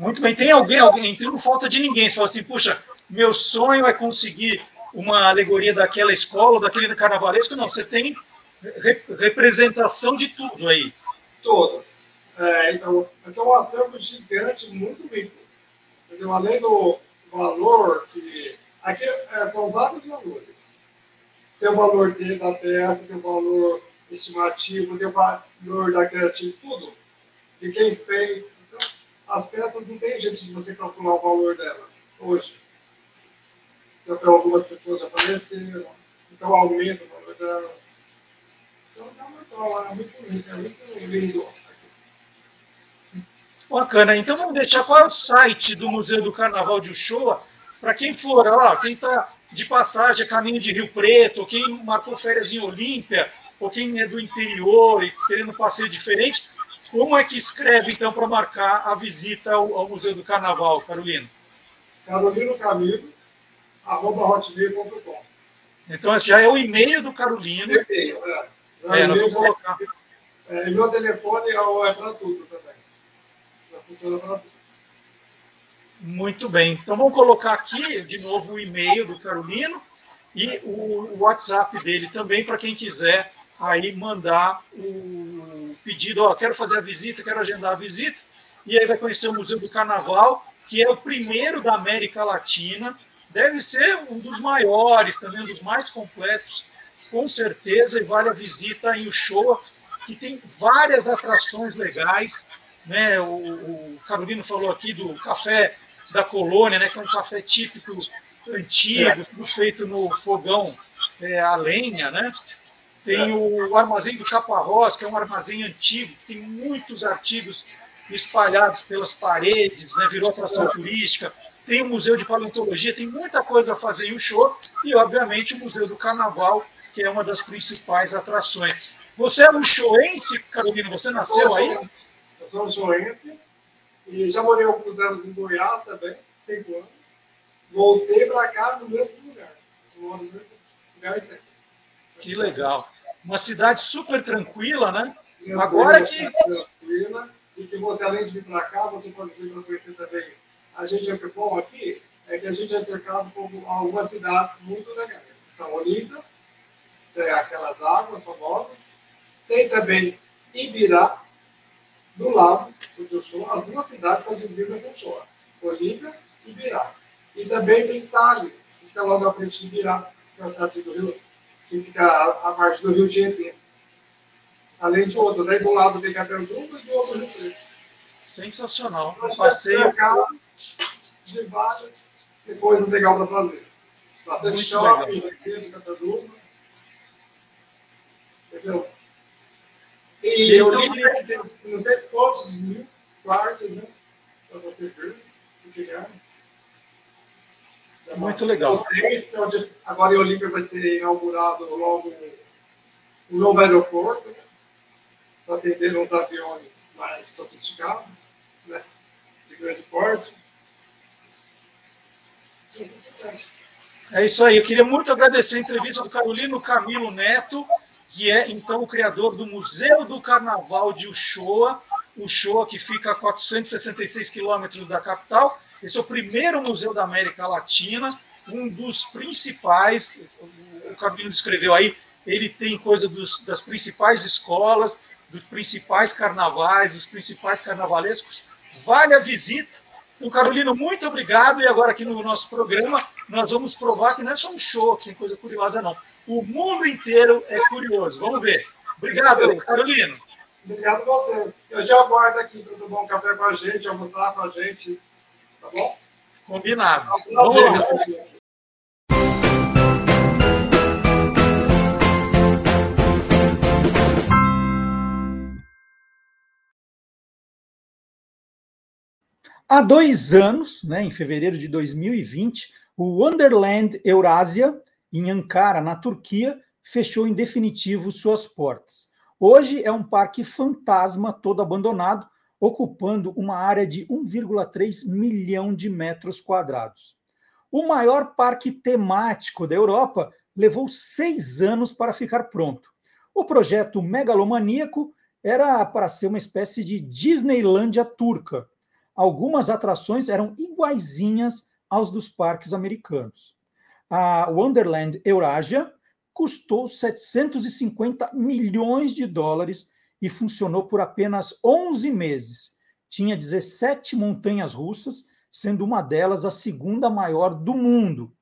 Muito bem. Tem alguém, alguém, então não falta de ninguém. Você fala assim, puxa, meu sonho é conseguir uma alegoria daquela escola, daquele carnavalesco. Não, você tem re representação de tudo aí. Todas. É, então, então, um acervo gigante, muito rico. Entendeu? Além do valor que. Aqui é, são vários valores. Tem o valor da peça, tem o valor estimativo, tem o valor da criativa, tudo. De quem fez. Então, as peças não tem jeito de você calcular o valor delas hoje. Então, algumas pessoas já faleceram, então aumenta o valor delas. Então, é muito, é muito lindo, é muito lindo. Bacana. Então vamos deixar qual é o site do Museu do Carnaval de Uchoa para quem for, ó, quem está de passagem, caminho de Rio Preto, quem marcou férias em Olímpia, ou quem é do interior e querendo um passeio diferente, como é que escreve então para marcar a visita ao, ao, Museu do Carnaval, Carolina? Carolino Camilo, arroba hotmail.com. Então esse já é o e-mail do Carolino. E-mail, é. é, nós vamos colocar. É, e meu telefone é para tudo também funciona para tudo. Muito bem. Então vamos colocar aqui de novo o e-mail do Carolino e o WhatsApp dele também para quem quiser aí mandar o pedido, ó, quero fazer a visita, quero agendar a visita, e aí vai conhecer o Museu do Carnaval, que é o primeiro da América Latina, deve ser um dos maiores, também um dos mais completos, com certeza, e vale a visita em Uchoa, que tem várias atrações legais, né? O, o, Carolino falou aqui do café da colônia, né? que é um café típico antigo, tudo feito no fogão é, a lenha, né? Tem o armazém do Caparrós, que é um armazém antigo, tem muitos artigos espalhados pelas paredes, né? virou atração turística. Tem o Museu de Paleontologia, tem muita coisa a fazer em show e, obviamente, o Museu do Carnaval, que é uma das principais atrações. Você é um showense, Carolina? Você nasceu aí? Eu sou um showense e já morei alguns anos em Goiás também, cinco anos. Voltei para cá no mesmo lugar. No mesmo lugar sempre. Que legal. Uma cidade super tranquila, né? Tranquila, Agora que. Tranquila. E que você, além de vir para cá, você pode vir para conhecer também. A gente é bom aqui é que a gente é cercado por algumas cidades muito legais. São Olímpia, tem aquelas águas famosas. Tem também Ibirá, do lado do Joshua. As duas cidades são divididas com Shoa. Olímpia e Ibirá. E também tem Salles, que fica logo à frente de Ibirá, que é a cidade do Rio que fica a, parte do Rio Tietê. Além de outras. Aí do lado tem Catanduva e do outro Rio Preto. Sensacional. Um passeio de várias coisas legais para fazer. Bastante shopping, de Catanduva. Entendeu? E eu então, li... não sei quantos mil quartos, né? Para você ver, chegar. Muito legal. Agora em Olímpia vai ser inaugurado logo um novo aeroporto né? para atender uns aviões mais sofisticados, né? de grande porte. É isso aí. Eu queria muito agradecer a entrevista do Carolino Camilo Neto, que é então o criador do Museu do Carnaval de Uchoa, Uchoa que fica a 466 quilômetros da capital esse é o primeiro museu da América Latina, um dos principais, o Camilo descreveu aí, ele tem coisa dos, das principais escolas, dos principais carnavais, dos principais carnavalescos. Vale a visita. Então, Carolina, muito obrigado. E agora aqui no nosso programa, nós vamos provar que não é só um show, tem coisa curiosa, não. O mundo inteiro é curioso. Vamos ver. Obrigado, Carolina. Obrigado você. Eu já aguardo aqui para tomar um café com a gente, almoçar com a gente Tá bom? Combinado. Há dois anos, né, em fevereiro de 2020, o Wonderland Eurásia, em Ankara, na Turquia, fechou em definitivo suas portas. Hoje é um parque fantasma todo abandonado, ocupando uma área de 1,3 milhão de metros quadrados. O maior parque temático da Europa levou seis anos para ficar pronto. O projeto megalomaníaco era para ser uma espécie de Disneylândia turca. Algumas atrações eram iguaizinhas aos dos parques americanos. A Wonderland Eurasia custou 750 milhões de dólares e funcionou por apenas 11 meses. Tinha 17 montanhas russas, sendo uma delas a segunda maior do mundo.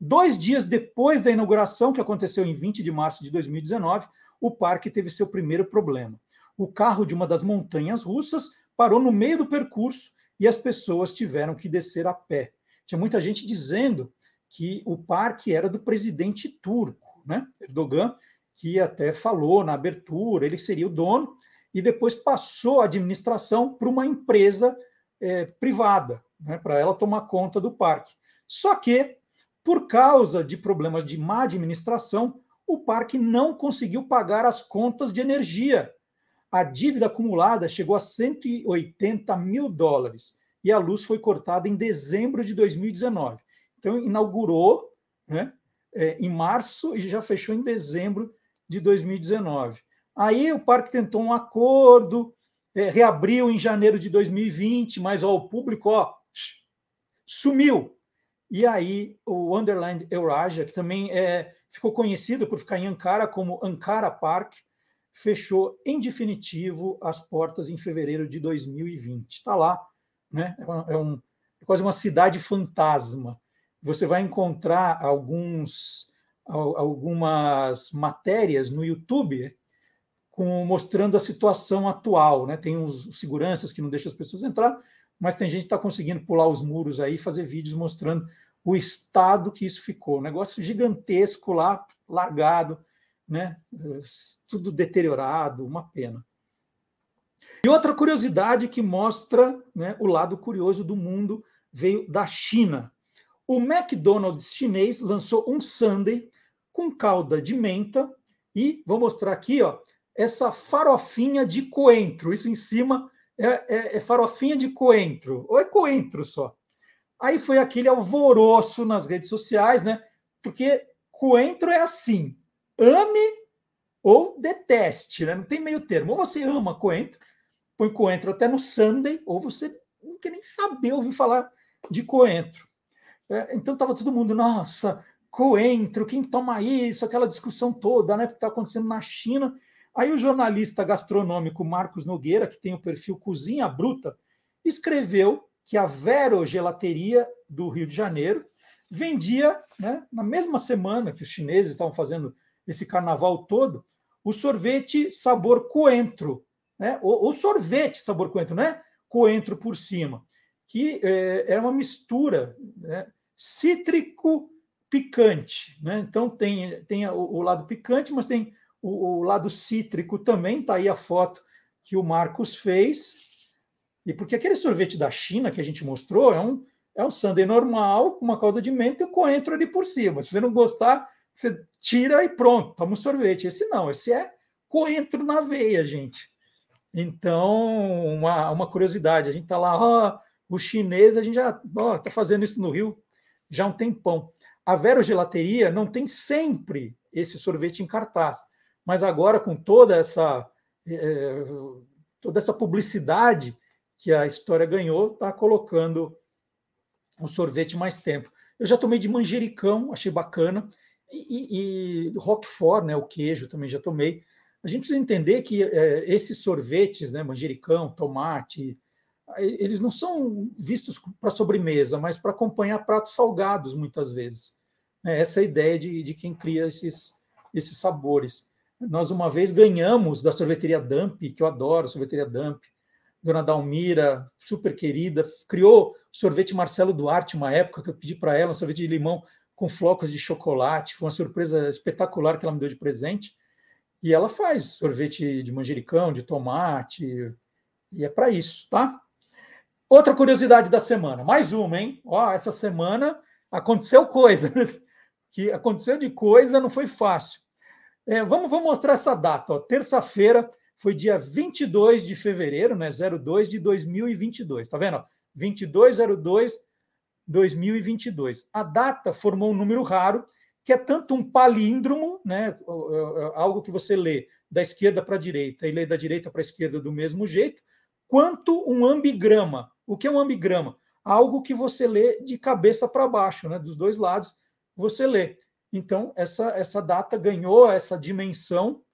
Dois dias depois da inauguração, que aconteceu em 20 de março de 2019, o parque teve seu primeiro problema. O carro de uma das montanhas russas parou no meio do percurso e as pessoas tiveram que descer a pé. Tinha muita gente dizendo que o parque era do presidente turco, né? Erdogan, que até falou na abertura, ele seria o dono, e depois passou a administração para uma empresa é, privada, né, para ela tomar conta do parque. Só que, por causa de problemas de má administração, o parque não conseguiu pagar as contas de energia. A dívida acumulada chegou a 180 mil dólares e a luz foi cortada em dezembro de 2019. Então, inaugurou né, é, em março e já fechou em dezembro de 2019. Aí o parque tentou um acordo, é, reabriu em janeiro de 2020, mas ó, o público ó, sumiu. E aí o Wonderland Eurasia, que também é, ficou conhecido por ficar em Ankara como Ankara Park, fechou em definitivo as portas em fevereiro de 2020. Está lá, né? É, um, é quase uma cidade fantasma. Você vai encontrar alguns algumas matérias no YouTube com, mostrando a situação atual. Né? Tem os seguranças que não deixam as pessoas entrar, mas tem gente que está conseguindo pular os muros aí fazer vídeos mostrando o estado que isso ficou. Um negócio gigantesco lá, largado, né? tudo deteriorado, uma pena. E outra curiosidade que mostra né, o lado curioso do mundo veio da China. O McDonald's chinês lançou um sundae com calda de menta e vou mostrar aqui, ó, essa farofinha de coentro. Isso em cima é, é, é farofinha de coentro, ou é coentro só. Aí foi aquele alvoroço nas redes sociais, né? Porque coentro é assim: ame ou deteste, né? Não tem meio termo. Ou você ama coentro, põe coentro até no Sunday, ou você não quer nem saber ouvir falar de coentro. É, então estava todo mundo, nossa, coentro, quem toma isso, aquela discussão toda, né? Que está acontecendo na China. Aí o jornalista gastronômico Marcos Nogueira, que tem o perfil Cozinha Bruta, escreveu que a Vero Gelateria do Rio de Janeiro vendia, né, na mesma semana que os chineses estavam fazendo esse carnaval todo, o sorvete sabor coentro, né? O, o sorvete sabor coentro, né? Coentro por cima, que é, é uma mistura né? Cítrico picante, né? Então tem, tem o, o lado picante, mas tem o, o lado cítrico também. Está aí a foto que o Marcos fez. E porque aquele sorvete da China que a gente mostrou é um é um sundae normal com uma calda de menta e um coentro ali por cima. Se você não gostar, você tira e pronto, toma um sorvete. Esse não, esse é coentro na veia, gente. Então, uma, uma curiosidade, a gente está lá, ó, o chinês, a gente já está fazendo isso no Rio já há um tempão. A Vero Gelateria não tem sempre esse sorvete em cartaz, mas agora com toda essa é, toda essa publicidade que a história ganhou, está colocando o sorvete mais tempo. Eu já tomei de manjericão, achei bacana, e, e, e Roquefort, né, o queijo também já tomei. A gente precisa entender que é, esses sorvetes, né, manjericão, tomate, eles não são vistos para sobremesa, mas para acompanhar pratos salgados, muitas vezes. É essa é a ideia de, de quem cria esses, esses sabores. Nós, uma vez, ganhamos da sorveteria Dump, que eu adoro, sorveteria Dump, Dona Dalmira, super querida, criou sorvete Marcelo Duarte, uma época que eu pedi para ela, um sorvete de limão com flocos de chocolate, foi uma surpresa espetacular que ela me deu de presente. E ela faz sorvete de manjericão, de tomate, e é para isso, tá? Outra curiosidade da semana, mais uma, hein? Ó, essa semana aconteceu coisa, que aconteceu de coisa, não foi fácil. É, vamos, vamos mostrar essa data, terça-feira foi dia 22 de fevereiro, né, 02 de 2022, tá vendo? 2202 2022. A data formou um número raro, que é tanto um palíndromo, né, algo que você lê da esquerda para a direita e lê da direita para a esquerda do mesmo jeito, quanto um ambigrama, o que é um ambigrama? Algo que você lê de cabeça para baixo, né? dos dois lados você lê. Então, essa, essa data ganhou essa dimensão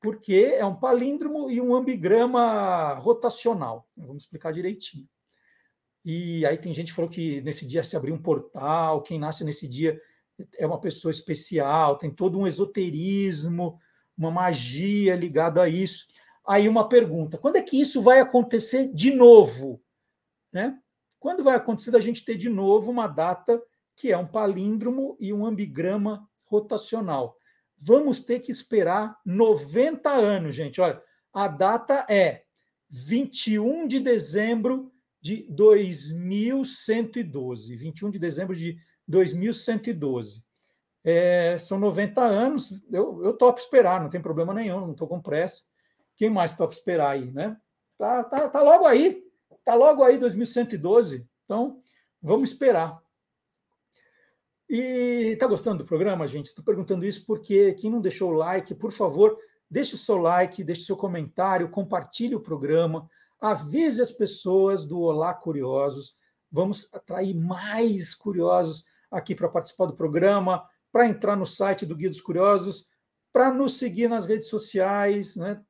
porque é um palíndromo e um ambigrama rotacional. Vamos explicar direitinho. E aí tem gente que falou que nesse dia se abriu um portal, quem nasce nesse dia é uma pessoa especial, tem todo um esoterismo, uma magia ligada a isso. Aí uma pergunta: quando é que isso vai acontecer de novo? Né? Quando vai acontecer a gente ter de novo uma data que é um palíndromo e um ambigrama rotacional? Vamos ter que esperar 90 anos, gente. Olha, a data é 21 de dezembro de 2112. 21 de dezembro de 2112. É, são 90 anos, eu, eu topo esperar, não tem problema nenhum, não estou com pressa. Quem mais topa esperar aí, né? Tá, tá, tá logo aí. Está logo aí 2112, então vamos esperar. E está gostando do programa, gente? Estou perguntando isso porque quem não deixou o like, por favor, deixe o seu like, deixe o seu comentário, compartilhe o programa, avise as pessoas do Olá Curiosos. Vamos atrair mais curiosos aqui para participar do programa, para entrar no site do Guia dos Curiosos, para nos seguir nas redes sociais. Né?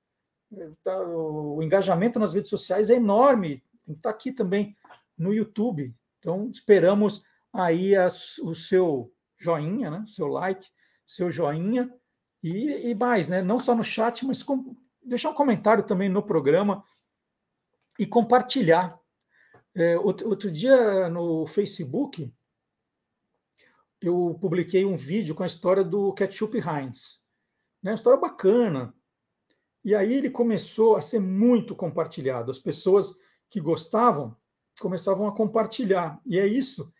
Tá, o engajamento nas redes sociais é enorme que estar aqui também no YouTube. Então, esperamos aí o seu joinha, né? seu like, seu joinha e, e mais, né? não só no chat, mas com, deixar um comentário também no programa e compartilhar. É, outro, outro dia no Facebook, eu publiquei um vídeo com a história do ketchup Heinz. Né? Uma história bacana. E aí ele começou a ser muito compartilhado. As pessoas que gostavam começavam a compartilhar. E é isso.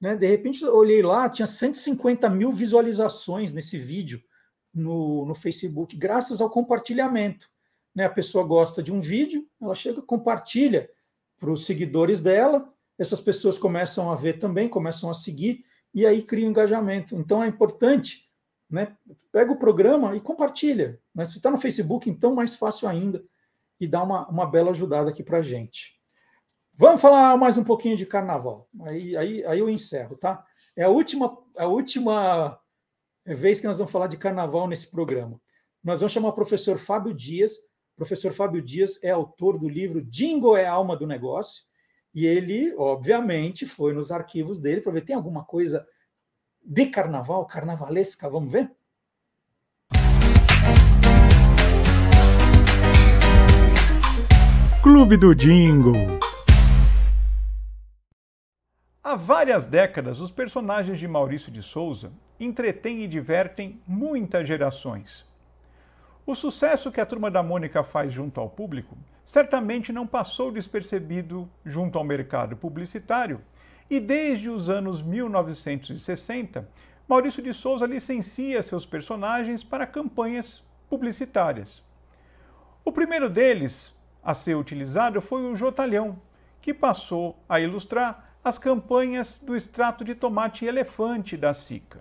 Né? De repente eu olhei lá, tinha 150 mil visualizações nesse vídeo no, no Facebook, graças ao compartilhamento. Né? A pessoa gosta de um vídeo, ela chega, compartilha para os seguidores dela, essas pessoas começam a ver também, começam a seguir, e aí cria um engajamento. Então é importante, né? Pega o programa e compartilha. Mas se está no Facebook, então mais fácil ainda, e dá uma, uma bela ajudada aqui para a gente. Vamos falar mais um pouquinho de carnaval. Aí, aí, aí eu encerro, tá? É a última, a última vez que nós vamos falar de carnaval nesse programa. Nós vamos chamar o professor Fábio Dias. O professor Fábio Dias é autor do livro Jingle é a alma do negócio. E ele, obviamente, foi nos arquivos dele para ver tem alguma coisa de carnaval, carnavalesca. Vamos ver? Clube do Jingle. Há várias décadas, os personagens de Maurício de Souza entretêm e divertem muitas gerações. O sucesso que a Turma da Mônica faz junto ao público certamente não passou despercebido junto ao mercado publicitário, e desde os anos 1960, Maurício de Souza licencia seus personagens para campanhas publicitárias. O primeiro deles a ser utilizado foi o Jotalhão, que passou a ilustrar as campanhas do extrato de tomate elefante da Sica.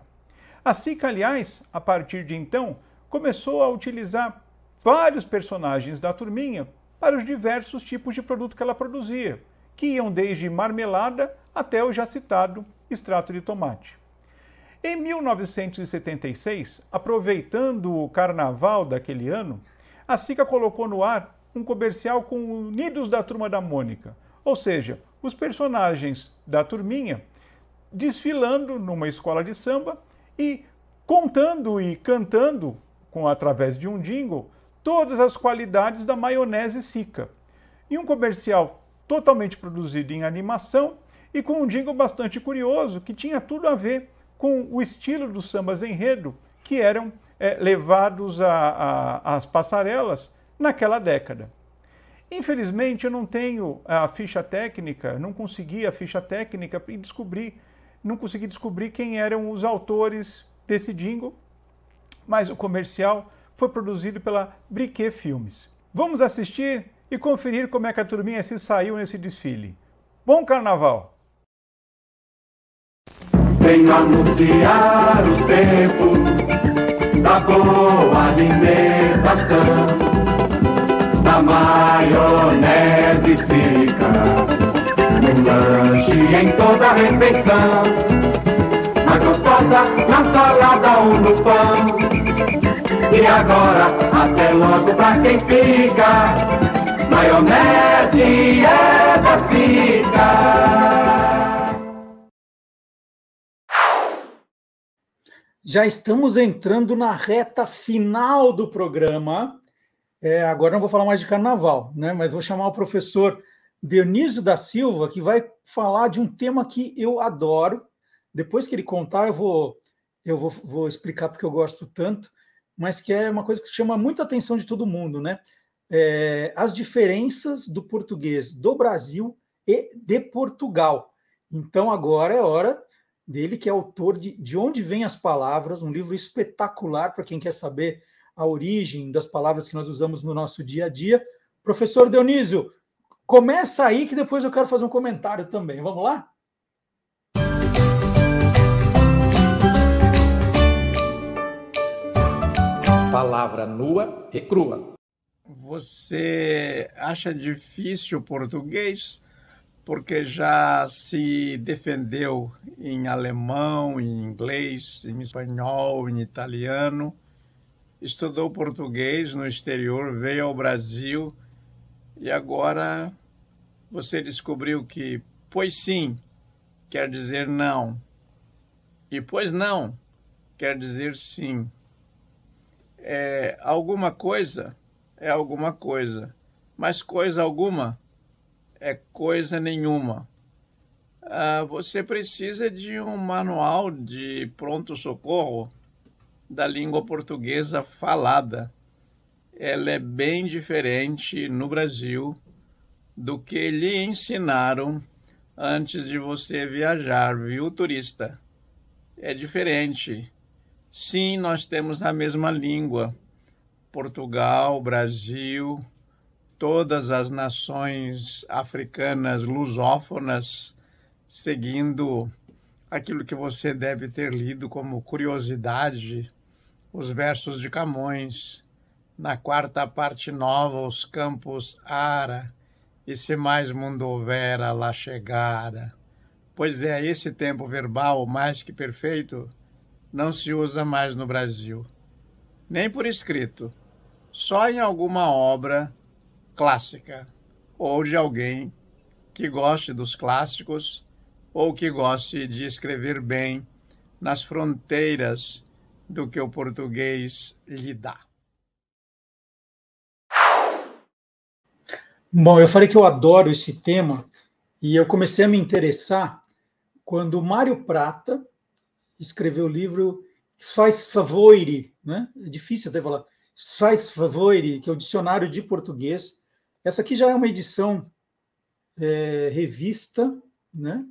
A Sica, aliás, a partir de então, começou a utilizar vários personagens da turminha para os diversos tipos de produto que ela produzia, que iam desde marmelada até o já citado extrato de tomate. Em 1976, aproveitando o carnaval daquele ano, a Sica colocou no ar um comercial com Unidos da Turma da Mônica, ou seja, os personagens da turminha desfilando numa escola de samba e contando e cantando, com através de um jingle, todas as qualidades da maionese Sica. E um comercial totalmente produzido em animação e com um jingle bastante curioso que tinha tudo a ver com o estilo dos sambas enredo que eram é, levados às passarelas naquela década. Infelizmente, eu não tenho a ficha técnica, não consegui a ficha técnica e descobrir, não consegui descobrir quem eram os autores desse jingle, mas o comercial foi produzido pela Briquet Filmes. Vamos assistir e conferir como é que a turminha se saiu nesse desfile. Bom carnaval! Vem anunciar o tempo da boa alimentação da maionese fica no lanche em toda refeição. Mais gostosa na salada ou no pão. E agora, até logo pra quem fica. Maionese é da Fica. Já estamos entrando na reta final do programa. É, agora não vou falar mais de carnaval, né? Mas vou chamar o professor Dionísio da Silva, que vai falar de um tema que eu adoro. Depois que ele contar, eu vou, eu vou, vou explicar porque eu gosto tanto, mas que é uma coisa que chama muita atenção de todo mundo, né? É, as diferenças do português do Brasil e de Portugal. Então agora é hora dele, que é autor de De Onde Vêm as Palavras, um livro espetacular para quem quer saber a origem das palavras que nós usamos no nosso dia a dia. Professor Dionísio, começa aí que depois eu quero fazer um comentário também. Vamos lá? Palavra nua e crua. Você acha difícil o português porque já se defendeu em alemão, em inglês, em espanhol, em italiano estudou português no exterior, veio ao Brasil e agora você descobriu que pois sim quer dizer não e pois não quer dizer sim. É, alguma coisa é alguma coisa, mas coisa alguma é coisa nenhuma. uh, você precisa de um manual de pronto-socorro da língua portuguesa falada. Ela é bem diferente no Brasil do que lhe ensinaram antes de você viajar, viu, turista? É diferente. Sim, nós temos a mesma língua. Portugal, Brasil, todas as nações africanas lusófonas, seguindo aquilo que você deve ter lido como curiosidade, os versos de Camões, na quarta parte nova, os campos ara, e se mais mundo houvera, lá chegara. Pois é, esse tempo verbal mais que perfeito não se usa mais no Brasil, nem por escrito, só em alguma obra clássica ou de alguém que goste dos clássicos ou que goste de escrever bem nas fronteiras do que o português lhe dá. Bom, eu falei que eu adoro esse tema e eu comecei a me interessar quando o Mário Prata escreveu o livro Faz Favore, né? É difícil até falar. Faz Favore, que é o dicionário de português. Essa aqui já é uma edição é, revista, né?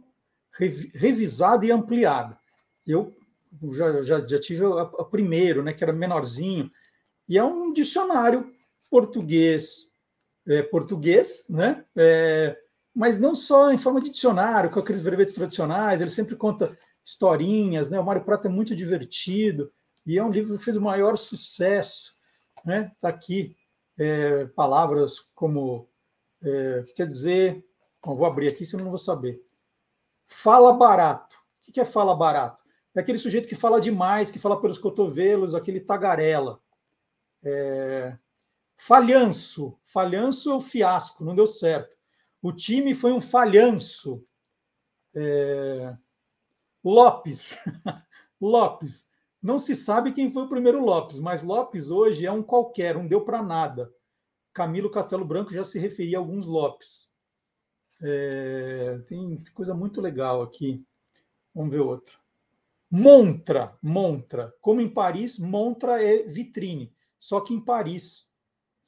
revisada e ampliada. Eu já, já, já tive a, primeiro, né, que era menorzinho, e é um dicionário português, é, português, né? É, mas não só em forma de dicionário, com aqueles verbetes tradicionais, ele sempre conta historinhas, né? O Mário Prata é muito divertido e é um livro que fez o maior sucesso, né? Tá aqui é, palavras como é, que quer dizer, bom, vou abrir aqui, senão não vou saber. Fala barato. O que é fala barato? É aquele sujeito que fala demais, que fala pelos cotovelos, aquele tagarela. É... Falhanço. Falhanço é o fiasco, não deu certo. O time foi um falhanço. É... Lopes. Lopes. Não se sabe quem foi o primeiro Lopes, mas Lopes hoje é um qualquer, um deu para nada. Camilo Castelo Branco já se referia a alguns Lopes. É... tem coisa muito legal aqui. Vamos ver outra. Montra, Montra. Como em Paris, Montra é vitrine, só que em Paris.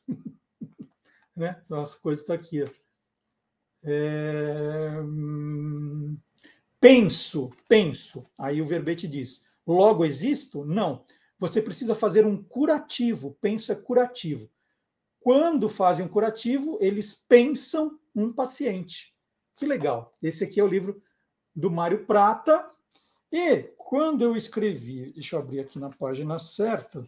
né? Então, as coisas estão tá aqui. É... Hum, penso, penso. Aí o verbete diz: logo existo? Não. Você precisa fazer um curativo. Penso é curativo. Quando fazem um curativo, eles pensam um paciente. Que legal. Esse aqui é o livro do Mário Prata. E quando eu escrevi, deixa eu abrir aqui na página certa,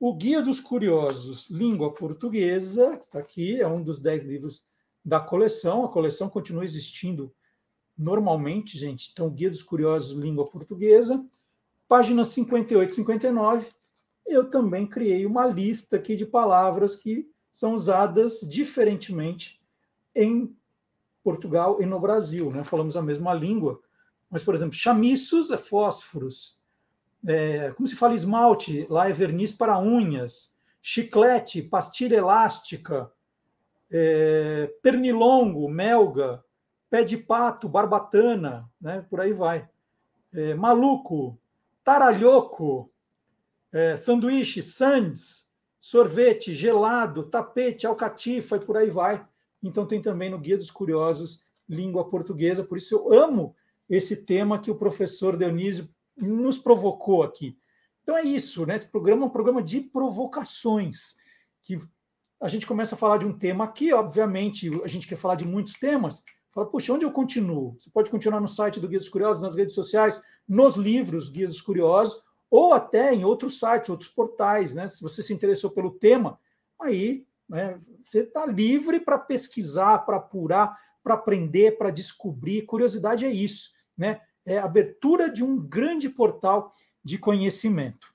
o Guia dos Curiosos, Língua Portuguesa, que está aqui, é um dos dez livros da coleção. A coleção continua existindo normalmente, gente. Então, Guia dos Curiosos, Língua Portuguesa, páginas 58 e 59. Eu também criei uma lista aqui de palavras que são usadas diferentemente em Portugal e no Brasil. Né? Falamos a mesma língua, mas, por exemplo, chamiços é fósforos. É, como se fala esmalte? Lá é verniz para unhas. Chiclete, pastilha elástica é, pernilongo, melga, pé de pato, barbatana, né? por aí vai. É, maluco, taralhoco, é, sanduíche, sands, sorvete, gelado, tapete, alcatifa e por aí vai. Então tem também no Guia dos Curiosos língua portuguesa, por isso eu amo esse tema que o professor Dionísio nos provocou aqui. Então é isso, né? Esse programa é um programa de provocações, que a gente começa a falar de um tema aqui, obviamente, a gente quer falar de muitos temas. Fala, puxa, onde eu continuo? Você pode continuar no site do Guia dos Curiosos, nas redes sociais, nos livros Guia dos Curiosos, ou até em outros sites, outros portais, né? Se você se interessou pelo tema, aí né, você está livre para pesquisar, para apurar, para aprender, para descobrir. Curiosidade é isso, né? É a abertura de um grande portal de conhecimento.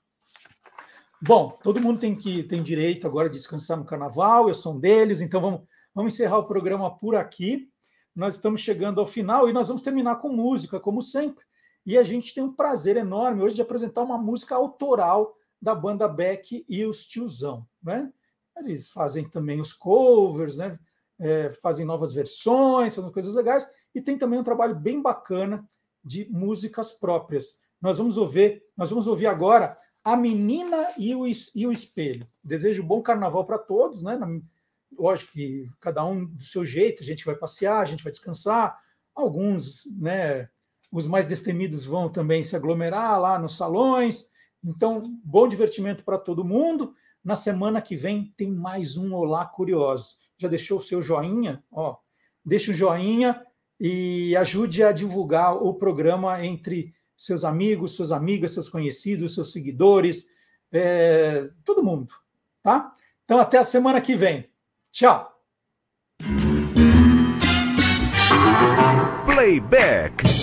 Bom, todo mundo tem que tem direito agora de descansar no carnaval, eu sou um deles, então vamos, vamos encerrar o programa por aqui. Nós estamos chegando ao final e nós vamos terminar com música, como sempre. E a gente tem um prazer enorme hoje de apresentar uma música autoral da banda Beck e os Tiozão. Né? Eles fazem também os covers, né? É, fazem novas versões, fazem coisas legais. E tem também um trabalho bem bacana de músicas próprias. Nós vamos ouvir, nós vamos ouvir agora A Menina e o, e o Espelho. Desejo bom carnaval para todos, né? Lógico que cada um do seu jeito, a gente vai passear, a gente vai descansar, alguns, né, os mais destemidos vão também se aglomerar lá nos salões. Então, bom divertimento para todo mundo. Na semana que vem tem mais um Olá Curioso. Já deixou o seu joinha? Ó, deixa o joinha e ajude a divulgar o programa entre seus amigos, suas amigas, seus conhecidos, seus seguidores, é, todo mundo, tá? Então até a semana que vem. Tchau. Playback.